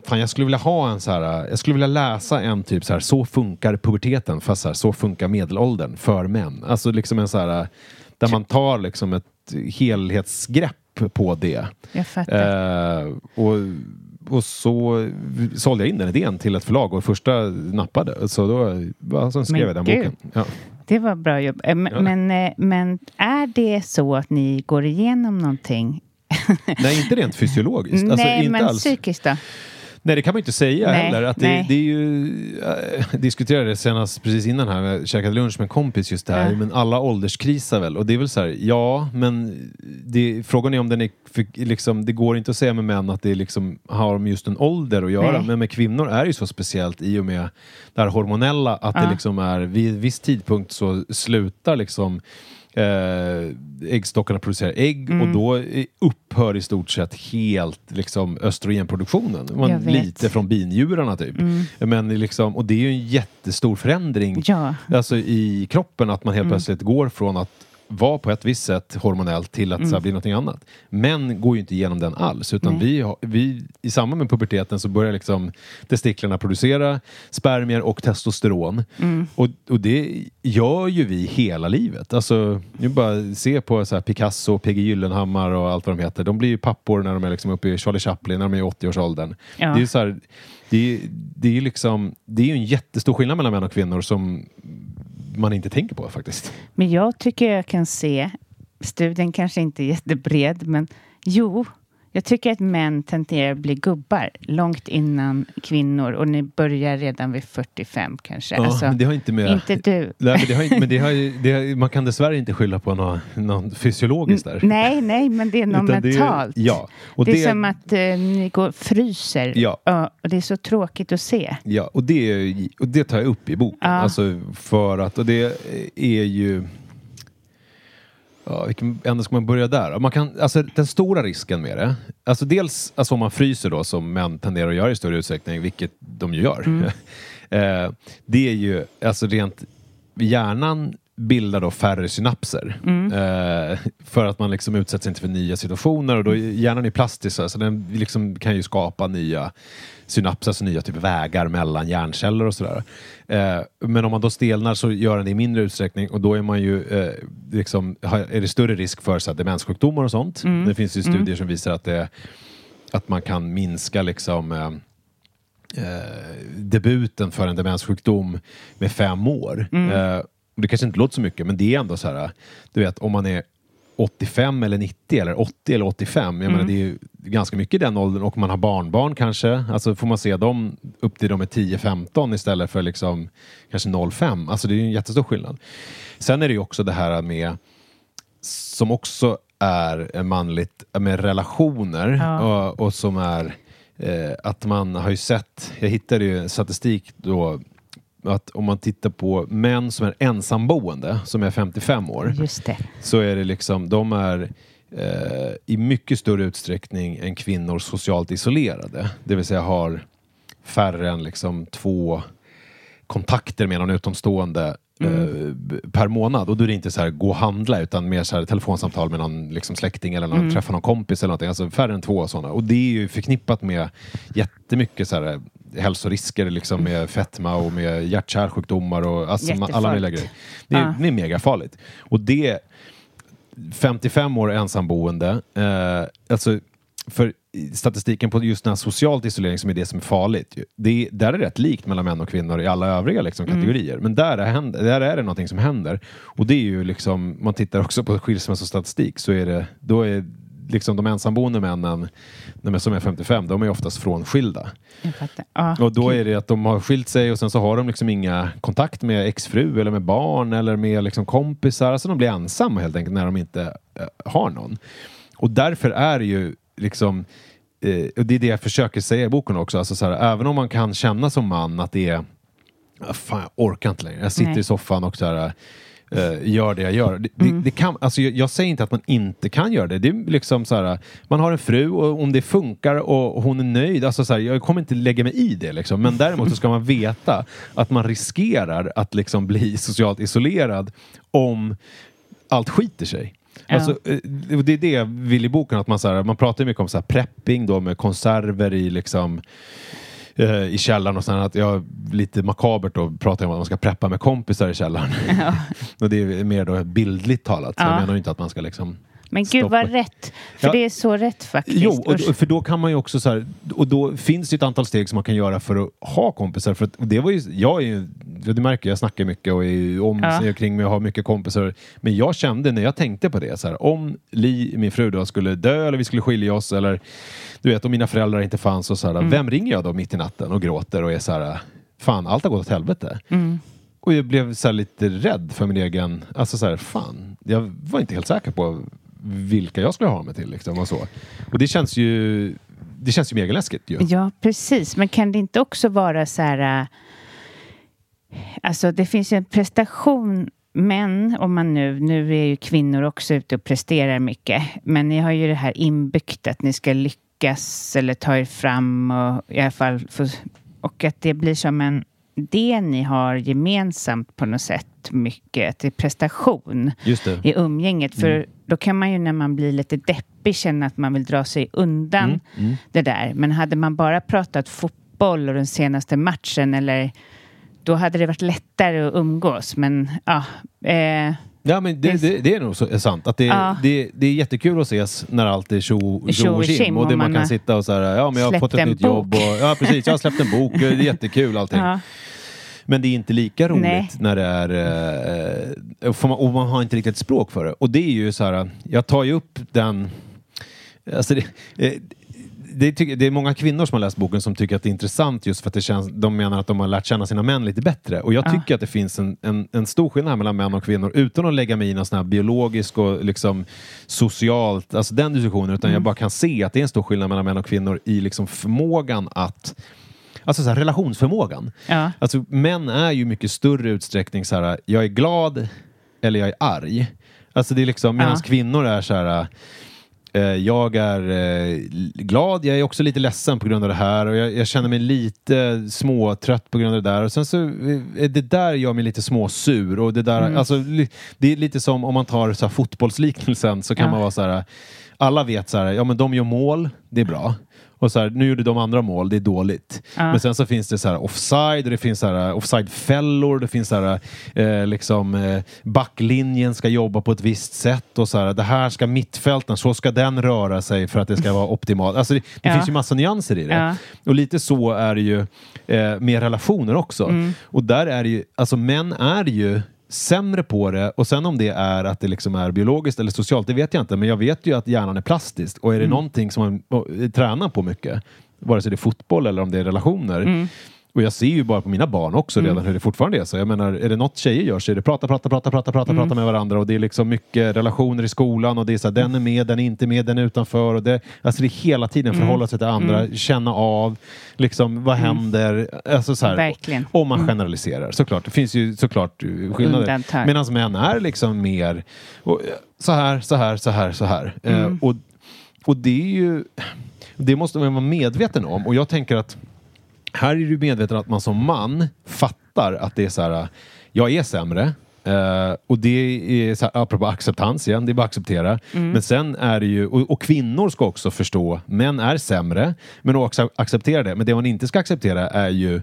Fan, jag skulle vilja ha en så här, jag skulle vilja läsa en typ så här, så funkar puberteten, fast så, här, så funkar medelåldern för män. Alltså liksom en så här, där man tar liksom ett helhetsgrepp på det. Jag fattar. Eh, och, och så sålde jag in den idén till ett förlag och första nappade. Så då så skrev Men jag den gud. boken. Ja. Det var bra jobb. Eh, Men, Ja. men, eh, men är det så att ni går igenom någonting? Nej, inte rent fysiologiskt. Alltså, Nej, men alls. psykiskt då? Nej, det kan man ju inte säga Nej, heller. Att det, det är ju, jag diskuterade det senast precis innan här, jag käkade lunch med en kompis just det här, Ja. men alla ålderskrisar väl. Och det är väl så här, ja, men det, frågan är om den är, för, liksom, det går inte att säga med män att det liksom har med just en ålder att göra, Nej. men med kvinnor är det ju så speciellt i och med det här hormonella, att det Ja. liksom är, vid en viss tidpunkt så slutar liksom eh, äggstockarna producera ägg Mm. och då eh, upphör i stort sett helt liksom, östrogenproduktionen. Man, lite från binjurarna typ. Mm. Men liksom, och det är ju en jättestor förändring Ja. alltså, i kroppen att man helt Mm. plötsligt går från att vara på ett visst sätt hormonellt till att så här, bli någonting annat. Män går ju inte igenom den alls utan Mm. Vi, har- vi, i samband med puberteten så börjar liksom testiklarna producera spermier och testosteron. Mm. Och, och det gör ju vi hela livet. Alltså, nu bara se på så här Picasso, P.G. Gyllenhammar och allt vad de heter. De blir ju pappor när de är liksom uppe i Charlie Chaplin, när de är i 80-årsåldern. Ja. Det är ju så här, det är, det är liksom, det är ju en jättestor skillnad mellan män och kvinnor som man inte tänker på faktiskt. Men jag tycker jag kan se, studien kanske inte är jättebred, men jo, jag tycker att män tenderar att bli gubbar långt innan kvinnor och ni börjar redan vid 45 kanske. Ja, Alltså, men det har inte med... inte du. Nej, men det har men det har, det har, man kan dessvärre inte skylla på något, något fysiologiskt där. Nej, nej, men det är något Utan det är- mentalt. ja, och det är det- som att eh, ni går fryser. Ja. och det är så tråkigt att se. Ja, och det, och det tar jag upp i boken. Ja. Alltså för att, och det är ju... Ja, vilken ände ska man börja där? Man kan, alltså, den stora risken med det, alltså dels alltså, om man fryser då som män tenderar att göra i större utsträckning, vilket de ju gör. Mm. eh, det är ju alltså rent hjärnan bildar då färre synapser. Mm. Eh, för att man liksom utsätts inte för nya situationer och då hjärnan är plastisk så den liksom kan ju skapa nya synapser, alltså nya typ vägar mellan hjärnceller och sådär. Eh, men om man då stelnar så gör den det i mindre utsträckning och då är man ju eh, liksom, är det större risk för så här, demenssjukdomar och sånt. Mm. Det finns ju studier som visar att, det, att man kan minska liksom eh, eh, debuten för en demenssjukdom med fem år. Mm. Eh, det kanske inte låter så mycket, men det är ändå så här, du vet om man är 85 eller 90 eller 80 eller 85, jag menar det är ju ganska mycket i den åldern och man har barnbarn kanske, alltså får man se dem upp till de är 10-15 istället för liksom kanske 0,5, alltså det är ju en jättestor skillnad. Sen är det ju också det här med som också är manligt med relationer Ja. och, och som är eh, att man har ju sett, jag hittade ju statistik då att om man tittar på män som är ensamboende som är 55 år så är det liksom, de är eh, i mycket större utsträckning än kvinnor socialt isolerade. Det vill säga har färre än liksom två kontakter med någon utomstående eh, b- per månad. Och då är det inte så här gå och handla utan mer så här telefonsamtal med någon liksom släkting eller någon, träffa någon kompis eller någonting. Alltså färre än två sådana. Och det är ju förknippat med jättemycket så här, hälsorisker liksom med fetma och med hjärt-kärlsjukdomar och alltså, alla möjliga grejer. Det är, Ja. det är megafarligt. Och det 55 år ensamboende, eh, alltså för statistiken på just den här socialt isolering som är det som är farligt, det, där är det rätt likt mellan män och kvinnor i alla övriga liksom, kategorier. Men där är, där är det någonting som händer. Och det är ju liksom, man tittar också på skilsmässostatistik så är det, då är liksom de ensamboende männen som är 55, de är oftast frånskilda. Ja, Och då är det att de har skilt sig och sen så har de liksom inga kontakt med exfru eller med barn eller med liksom kompisar. Alltså de blir ensamma helt enkelt när de inte eh, har någon. Och därför är det ju liksom eh, och det är det jag försöker säga i boken också. Alltså så här, även om man kan känna som man att det är "Ah, Fan, jag orkar inte längre. Jag sitter Nej. i soffan och så här, eh, gör det jag gör. Det, det, det kan, alltså jag, jag säger inte att man inte kan göra det. Det är liksom så här, man har en fru och om det funkar och hon är nöjd, alltså så här, jag kommer inte lägga mig i det. Liksom. Men däremot så ska man veta att man riskerar att liksom bli socialt isolerad om allt skiter sig. Ja. Alltså, eh, det är det jag vill i boken, att man, så här, man pratar mycket om så här prepping då med konserver i liksom eh, i källaren och sen att jag lite makabert då pratar om att man ska preppa med kompisar i källaren. och det är mer då bildligt talat. Så Ja. Jag menar ju inte att man ska liksom Men gud vad rätt. För Ja. det är så rätt faktiskt. Jo, och, och för då kan man ju också så här, och då finns det ett antal steg som man kan göra för att ha kompisar. För att, och det var ju, jag är ju, ja, du märker jag snackar mycket och är om Ja. sig kring mig och har mycket kompisar. Men jag kände när jag tänkte på det, så här, om Li, min fru då, skulle dö eller vi skulle skilja oss eller du vet, om mina föräldrar inte fanns och så här, Mm. vem ringer jag då mitt i natten och gråter och är så här, fan allt har gått åt helvete. Mm. Och jag blev så här lite rädd för min egen, alltså så här, fan, jag var inte helt säker på vilka jag skulle ha mig till liksom och så. Och det känns ju, det känns ju mega läskigt ju. Ja, precis. Men kan det inte också vara så här... äh, Alltså det finns ju en prestation, men om man nu, nu är ju kvinnor också ute och presterar mycket, men ni har ju det här inbyggt att ni ska lyckas eller ta er fram och i alla fall få, och att det blir som en det ni har gemensamt på något sätt mycket, att det är prestation Just det. i umgänget. För då kan man ju när man blir lite deppig känna att man vill dra sig undan det där. Men hade man bara pratat fotboll och den senaste matchen eller då hade det varit lättare att umgås. Men ja, eh, Ja men det, det, det är nog så, är sant. Att det, Ja. det, det är jättekul att ses när allt är tjo och och tjim. Och det man man kan har sitta och så här, ja men jag har fått ett nytt jobb. Och, bok. ja precis, jag har släppt en bok. Det är jättekul allting. ja. Men det är inte lika roligt Nej. när det är... Eh, och, man, och man har inte riktigt språk för det. Och det är ju så här, jag tar ju upp den... Alltså det, eh, det, tycker, det är många kvinnor som har läst boken som tycker att det är intressant just för att det känns, de menar att de har lärt känna sina män lite bättre. Och jag Ja. tycker att det finns en, en, en stor skillnad mellan män och kvinnor utan att lägga mig i någon sån här biologisk och liksom socialt, alltså den diskussionen, utan jag bara kan se att det är en stor skillnad mellan män och kvinnor i liksom förmågan att Alltså så här, relationsförmågan. Ja. Alltså män är ju mycket större utsträckning så här, jag är glad eller jag är arg. Alltså det är liksom, medan Ja. kvinnor är så här jag är eh, glad, jag är också lite ledsen på grund av det här och jag, jag känner mig lite småtrött på grund av det där och sen så eh, det där gör mig lite småsur och det där, Mm. alltså det är lite som om man tar så här, fotbollsliknelsen så kan Ja. man vara så här alla vet så här, ja men de gör mål, det är bra. Och så här, nu gjorde de andra mål, det är dåligt. Ja. Men sen så finns det så här offside, det finns så här eh, offside-fällor, det finns så här, eh, liksom eh, backlinjen ska jobba på ett visst sätt och så här, det här ska mittfälten, så ska den röra sig för att det ska vara optimalt. Alltså det, det Ja. finns ju massa nyanser i det. Ja. Och lite så är det ju eh, med relationer också. Mm. Och där är det ju, alltså män är ju sämre på det och sen om det är att det liksom är biologiskt eller socialt, det vet jag inte. Men jag vet ju att hjärnan är plastisk och är det Mm. någonting som man oh, tränar på mycket, vare sig det är fotboll eller om det är relationer. Mm. Och jag ser ju bara på mina barn också redan hur det fortfarande är så. Jag menar, är det något tjejer gör så är det prata, prata, prata, prata, prata, Mm. prata med varandra och det är liksom mycket relationer i skolan och det är så här, den är med, den är inte med, den är utanför och det, alltså det är hela tiden Mm. förhålla sig till andra, känna av, liksom vad händer, alltså så här, Verkligen. om man generaliserar. Såklart, det finns ju såklart skillnader. Medan män är liksom mer och, så här, så här, så här, så här. Eh, Mm. och, och det är ju, det måste man vara medveten om och jag tänker att här är du medveten att man som man fattar att det är så här, jag är sämre. eh, och det är så här, apropå acceptans igen, det är bara att acceptera. Men sen är det ju, och, och kvinnor ska också förstå, män är sämre, men också acceptera det. Men det man inte ska acceptera är ju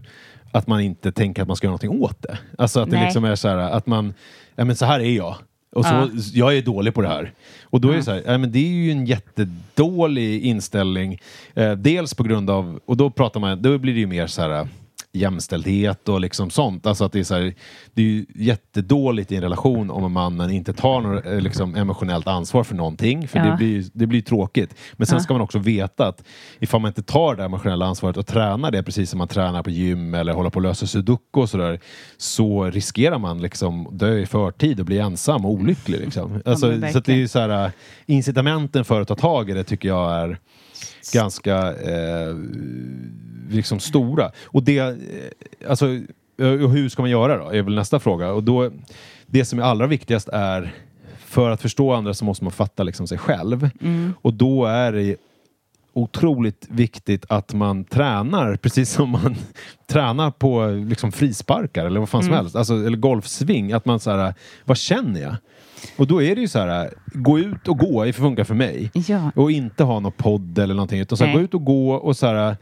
att man inte tänker att man ska göra någonting åt det. Alltså att det Nej. liksom är så här, att man, ja men så här är jag. Och så, Ja. jag är dålig på det här. Och då är det så här, ja, men det är ju en jättedålig inställning. Eh, dels på grund av, och då pratar man, då blir det ju mer så här jämställdhet och liksom sånt. Alltså att det är så här, det är ju jättedåligt i en relation om mannen inte tar något eh, liksom, emotionellt ansvar för någonting. För Ja. det blir det blir tråkigt. Men sen ska man också veta att ifall man inte tar det emotionella ansvaret och tränar det precis som man tränar på gym eller håller på att lösa sudoku och sådär så riskerar man liksom dö i förtid och bli ensam och olycklig. Liksom. Alltså, men så det är så här, incitamenten för att ta tag i det tycker jag är ganska eh, liksom stora. Och det, eh, alltså, eh, och hur ska man göra då? Är väl nästa fråga. Och då, det som är allra viktigast är för att förstå andra så måste man fatta liksom sig själv. Och då är det otroligt viktigt att man tränar precis som man tränar på liksom frisparkar eller vad fan som helst. Alltså, eller golfsving. Att man så här, vad känner jag? Och då är det ju så här, gå ut och gå, det funkar för mig. Ja. Och inte ha någon podd eller någonting. Utan så här, gå ut och gå och så här,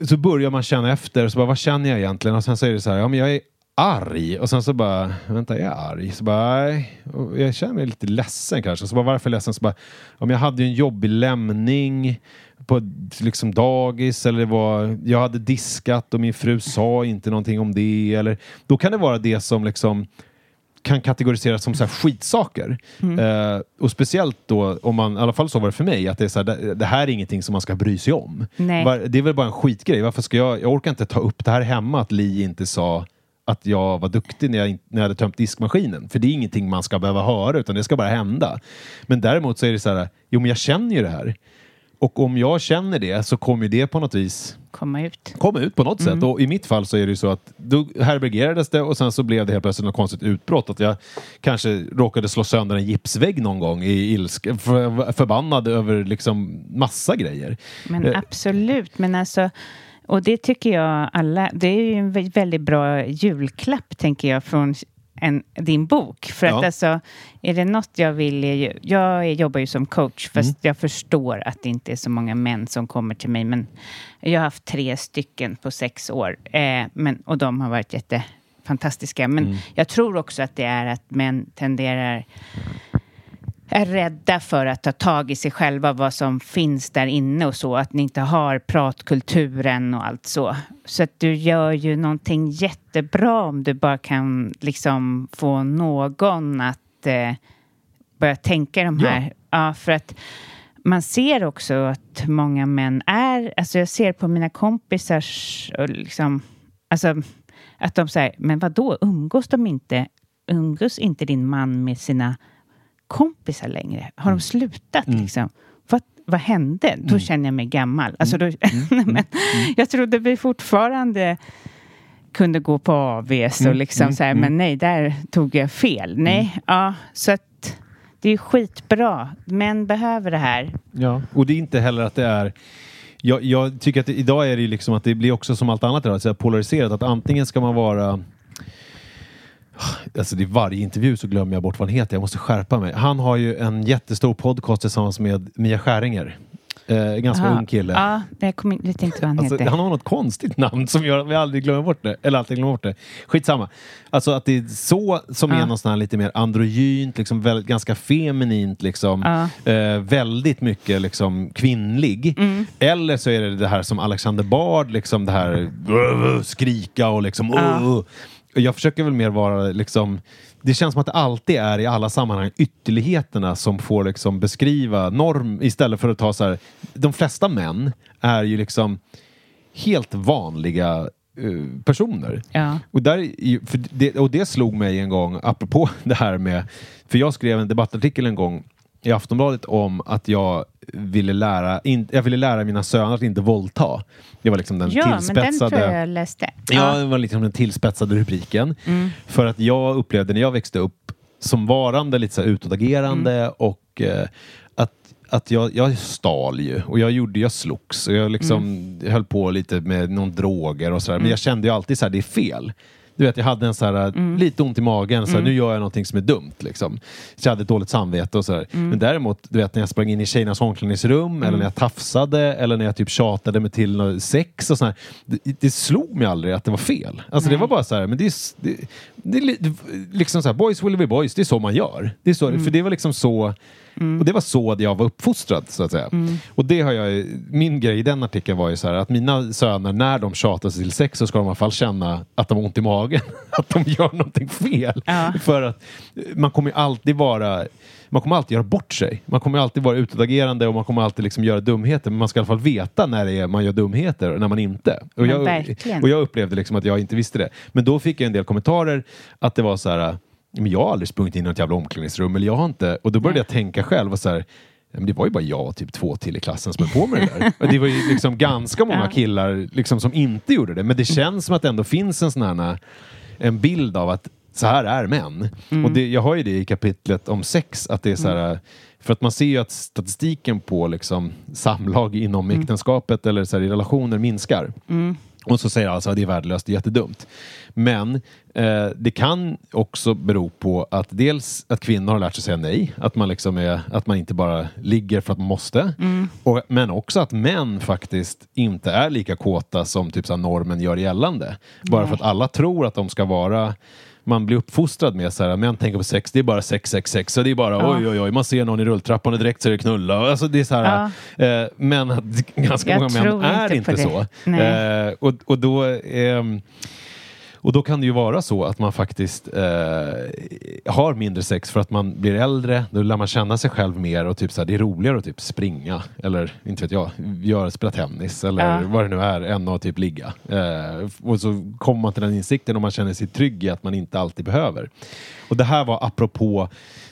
så börjar man känna efter, så bara, vad känner jag egentligen? Och sen säger det så här, ja men jag är arg. Och sen så bara, vänta, jag är arg? Så bara, nej. Jag känner mig lite ledsen kanske. Så bara, varför ledsen? Så bara, om jag hade ju en jobbig lämning på liksom dagis eller det var, jag hade diskat och min fru sa inte någonting om det. Eller, då kan det vara det som liksom kan kategoriseras som så här skitsaker. Eh, och speciellt då, om man, i alla fall så var det för mig, att det, är så här, det, det här är ingenting som man ska bry sig om. Var, det är väl bara en skitgrej. Varför ska jag, jag orkar inte ta upp det här hemma, att Li inte sa att jag var duktig när jag, när jag hade tömt diskmaskinen. För det är ingenting man ska behöva höra, utan det ska bara hända. Men däremot så är det så här, jo men jag känner ju det här. Och om jag känner det så kommer det på något vis Komma ut. komma ut på något sätt. Och i mitt fall så är det ju så att då härbärgerades det och sen så blev det helt plötsligt något konstigt utbrott. Att jag kanske råkade slå sönder en gipsvägg någon gång i ilska, för, förbannad över liksom massa grejer. Men Eh, absolut, men alltså och det tycker jag alla, det är ju en vä- väldigt bra julklapp tänker jag från en, din bok. För Ja. att alltså, är det något jag vill, är ju, jag jobbar ju som coach fast Mm. jag förstår att det inte är så många män som kommer till mig. Men jag har haft tre stycken på sex år eh, men, och de har varit jättefantastiska. Men Mm. jag tror också att det är att män tenderar är rädda för att ta tag i sig själva, vad som finns där inne och så. Att ni inte har pratkulturen och allt så. Så att du gör ju någonting jättebra om du bara kan liksom få någon att eh, börja tänka de Ja. här. Ja, för att man ser också att många män är, alltså jag ser på mina kompisars, och liksom, alltså att de säger, men vad då umgås de inte, umgås inte din man med sina kompisar längre? Har de slutat liksom? Vad, vad hände? Då känner jag mig gammal. Alltså då, men, jag trodde vi fortfarande kunde gå på AVs och liksom så här, men nej, där tog jag fel. Nej, ja, så att Det är skitbra. Män behöver det här. Ja, och det är inte heller att det är jag, jag tycker att det, idag är det ju liksom att det blir också som allt annat idag, så polariserat. Att antingen ska man vara Alltså i varje intervju så glömmer jag bort vad han heter. Jag måste skärpa mig. Han har ju en jättestor podcast tillsammans med Mia Skäringer. Eh, ganska Aha. ung kille. Ja, jag kommer vet inte vad han Alltså, heter. han har något konstigt namn som gör att vi aldrig glömmer bort det. Eller alltid glömmer bort det. Skitsamma. Alltså att det är så som är Ja. någon sån här lite mer androgynt, liksom väldigt, ganska feminint, liksom, Ja. eh, väldigt mycket liksom, kvinnlig. Mm. Eller så är det det här som Alexander Bard, liksom det här uh, skrika och liksom Ja. Jag försöker väl mer vara liksom det känns som att det alltid är i alla sammanhang ytterligheterna som får liksom beskriva norm istället för att ta så här. De flesta män är ju liksom helt vanliga eh, personer. Ja. Och, där, det, och det slog mig en gång, apropå det här med... För jag skrev en debattartikel en gång i Aftonbladet om att jag ville lära, in, jag ville lära mina söner att inte våldta. Det var liksom den Ja, men den tillspetsade... tror jag läste. Ja, det var liksom den tillspetsade rubriken. För att jag upplevde när jag växte upp som varande lite så här utåtagerande och eh, att, att jag, jag stal ju och jag gjorde, jag slogs och jag liksom höll på lite med någon droger och sådär. Men jag kände ju alltid så här, det är fel. Du vet, jag hade en så här, lite ont i magen, så här, nu gör jag någonting som är dumt. Liksom. Så jag hade dåligt samvete och sådär. Men däremot, du vet när jag sprang in i tjejernas omklädningsrum eller när jag tafsade eller när jag typ tjatade mig till sex och sådär. Det, det slog mig aldrig att det var fel. Alltså det var bara så här, men det är, det, det liksom så här, boys will be boys, det är så man gör. Det är så, För det var liksom så och det var så jag var uppfostrad så att säga. Och det har jag, min grej i den artikeln var ju så här att mina söner när de tjatar sig till sex så ska de i alla fall känna att de har ont i magen. att de gör någonting fel. Ja. För att man kommer ju alltid vara man kommer alltid göra bort sig. Man kommer alltid vara utåtagerande och man kommer alltid liksom göra dumheter. Men man ska i alla fall veta när det är man gör dumheter och när man inte. Och, jag, och jag upplevde liksom att jag inte visste det. Men då fick jag en del kommentarer att det var så här men jag har aldrig sprungit in i något jävla omklädningsrum eller jag har inte och då började jag tänka själv och så här "Ja, men det var ju bara jag och typ två till i klassen som höll på med det där. Och det var ju liksom ganska många killar liksom som inte gjorde det. Men det känns som att det ändå finns en sån här en bild av att så här är män. Och det, jag har ju det i kapitlet om sex, att det är så här, för att man ser ju att statistiken på liksom samlag inom äktenskapet eller så här, i relationer minskar. Och så säger alltså att det är värdelöst, det är jättedumt. Men eh, det kan också bero på att dels att kvinnor har lärt sig säga nej, att man, liksom är, att man inte bara ligger för att man måste. Och, men också att män faktiskt inte är lika kåta som typ så normen gör gällande. Bara för att alla tror att de ska vara man blir uppfostrad med så här, män tänker på sex, det är bara sex, sex, sex. Så det är bara Ja. oj, oj, oj, man ser någon i rulltrappan och direkt så är det knulla. Alltså det är så här, eh, men ganska Jag många män är inte inte, så. Eh, och, och då... ehm, och då kan det ju vara så att man faktiskt eh, har mindre sex för att man blir äldre. Då lär man känna sig själv mer och typ så här, det är roligare att typ springa eller inte vet jag, göra, spela tennis eller Ja. vad det nu är än att typ ligga. Eh, och så kommer man till den insikten och man känner sig trygg i att man inte alltid behöver. Och det här var apropå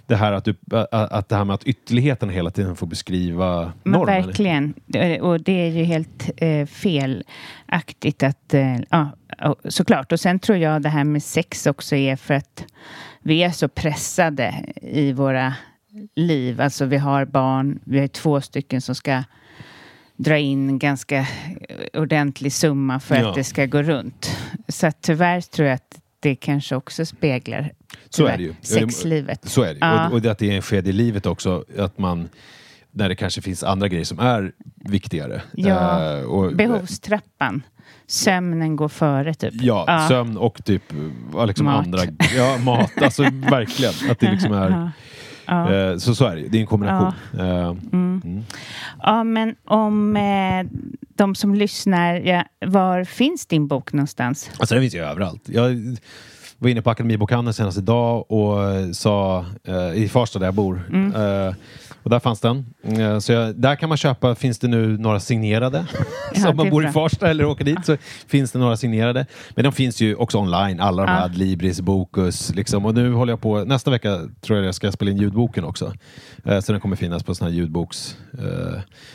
det här att, du, att, det här med att ytterligheterna hela tiden får beskriva Men normen. verkligen. Och det är ju helt eh, felaktigt att... Eh, ja, såklart. Och sen tror jag det här med sex också är för att vi är så pressade i våra liv. Alltså vi har barn, vi har två stycken som ska dra in ganska ordentlig summa för Ja. att det ska gå runt. Så att tyvärr tror jag att det kanske också speglar Så är det ju. sexlivet. Så är det. Ja. Och, och att det är en sked i livet också, att man när det kanske finns andra grejer som är viktigare. Ja, Eh, och, Behovstrappan. Sömnen går före typ. Ja, sömn och typ liksom Mat. andra... Ja, mat. Alltså verkligen. Att det liksom är... Ja. Ja. Eh, så, så är det. Det är en kombination. Eh, Ja, men om eh, de som lyssnar, ja, var finns din bok någonstans? Alltså den finns ju överallt. Jag var inne på Akademibokhandeln senast idag och sa eh, i Farsta där jag bor. Mm. Eh, och där fanns den. Eh, så jag, där kan man köpa, finns det nu några signerade. Ja, om man bor i. Farsta eller åker dit så finns det några signerade. Men de finns ju också online, alla de här, Ja. Adlibris, Bokus. Liksom. Och nu håller jag på, nästa vecka tror jag jag ska spela in ljudboken också. Eh, så den kommer finnas på sån här ljudboks... Eh,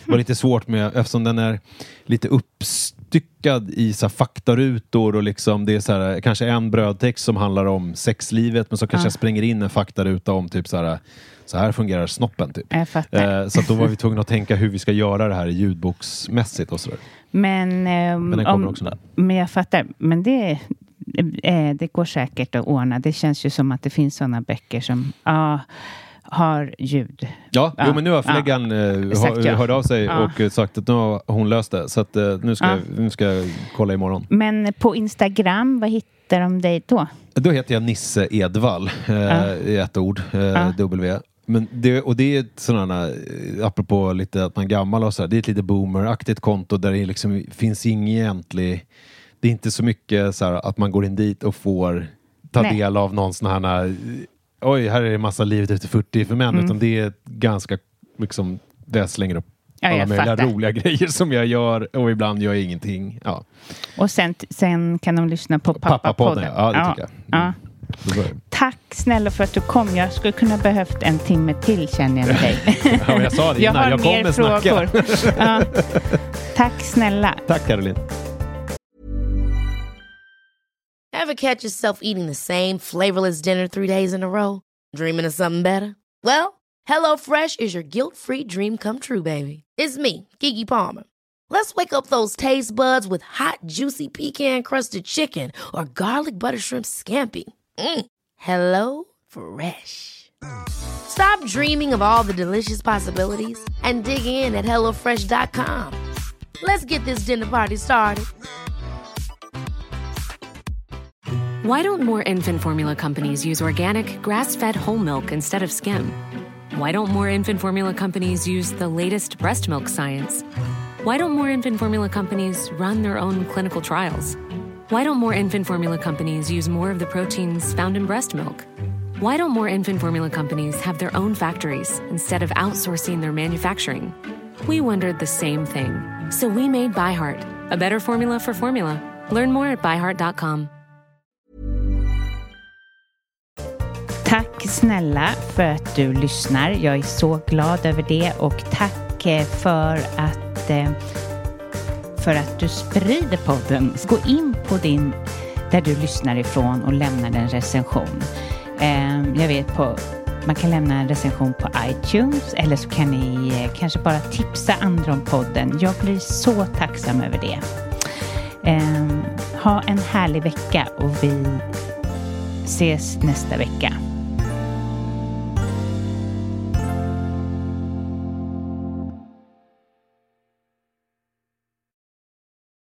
det var lite svårt med, eftersom den är lite uppstyckad i så här, faktarutor och liksom det är så här, kanske en brödtext som handlar om sexlivet men så kanske Ja. jag spränger in en faktaruta om typ så här så här fungerar snoppen typ. Jag fattar. Eh, så då var vi tvungna att tänka hur vi ska göra det här ljudboksmässigt och sådär. Men, ehm, Men den kommer om, också nu. men jag fattar. Men det, eh, det går säkert att ordna. Det känns ju som att det finns sådana böcker som ja, har ljud. Ja, Ja, Jo, men nu har förläggaren eh, ja. hört av sig Ja. och eh, sagt att nu har hon löst det. Så att, eh, nu, ska Ja. jag, nu ska jag kolla imorgon. Men på Instagram, vad hittar de dig då? Då heter jag Nisse Edvall eh, i ett ord, eh. W. Men det, och det är sådana, eh, apropå lite att man är gammal och så här, det är ett lite boomeraktigt konto där det liksom finns ingen egentlig, det är inte så mycket så här att man går in dit och får ta Nej. del av någon sån här, eh, oj här är det massa livet efter 40 för män, Mm. utan det är ganska, liksom, där jag slänger upp Ja, alla möjliga fattar. roliga grejer som jag gör och ibland gör jag ingenting. Ja. Och sen, sen kan de lyssna på Pappapodden. Pappapodden, ja, det tycker jag. Ja. Tack snälla för att du kom. Jag skulle kunna behövt en timme till känner jag med dig. Ja, jag sa det jag innan, har jag mer kommer snacka. frågor. Ja. Tack snälla. Tack Caroline. Ever catch yourself eating the same flavorless dinner three days in a row? Dreaming of something better? Well, HelloFresh is your guilt-free dream come true, baby. It's me, Kiki Palmer. Let's wake up those taste buds with hot, juicy pecan-crusted chicken or garlic butter shrimp scampi. Mm. Hello Fresh. Stop dreaming of all the delicious possibilities and dig in at HelloFresh.com. Let's get this dinner party started. Why don't more infant formula companies use organic, grass fed whole milk instead of skim? Why don't more infant formula companies use the latest breast milk science? Why don't more infant formula companies run their own clinical trials? Why don't more infant formula companies use more of the proteins found in breast milk? Why don't more infant formula companies have their own factories instead of outsourcing their manufacturing? We wondered the same thing. So we made ByHeart, a better formula for formula. Learn more at byheart.com. Tack snälla för att du lyssnar. Jag är så glad över det och tack eh, för att, eh, för att du sprider podden. Gå in på din, där du lyssnar ifrån och lämnar en recension. Ehm, jag vet på man kan lämna en recension på iTunes eller så kan ni eh, kanske bara tipsa andra om podden. Jag blir så tacksam över det. Ehm, ha en härlig vecka och vi ses nästa vecka.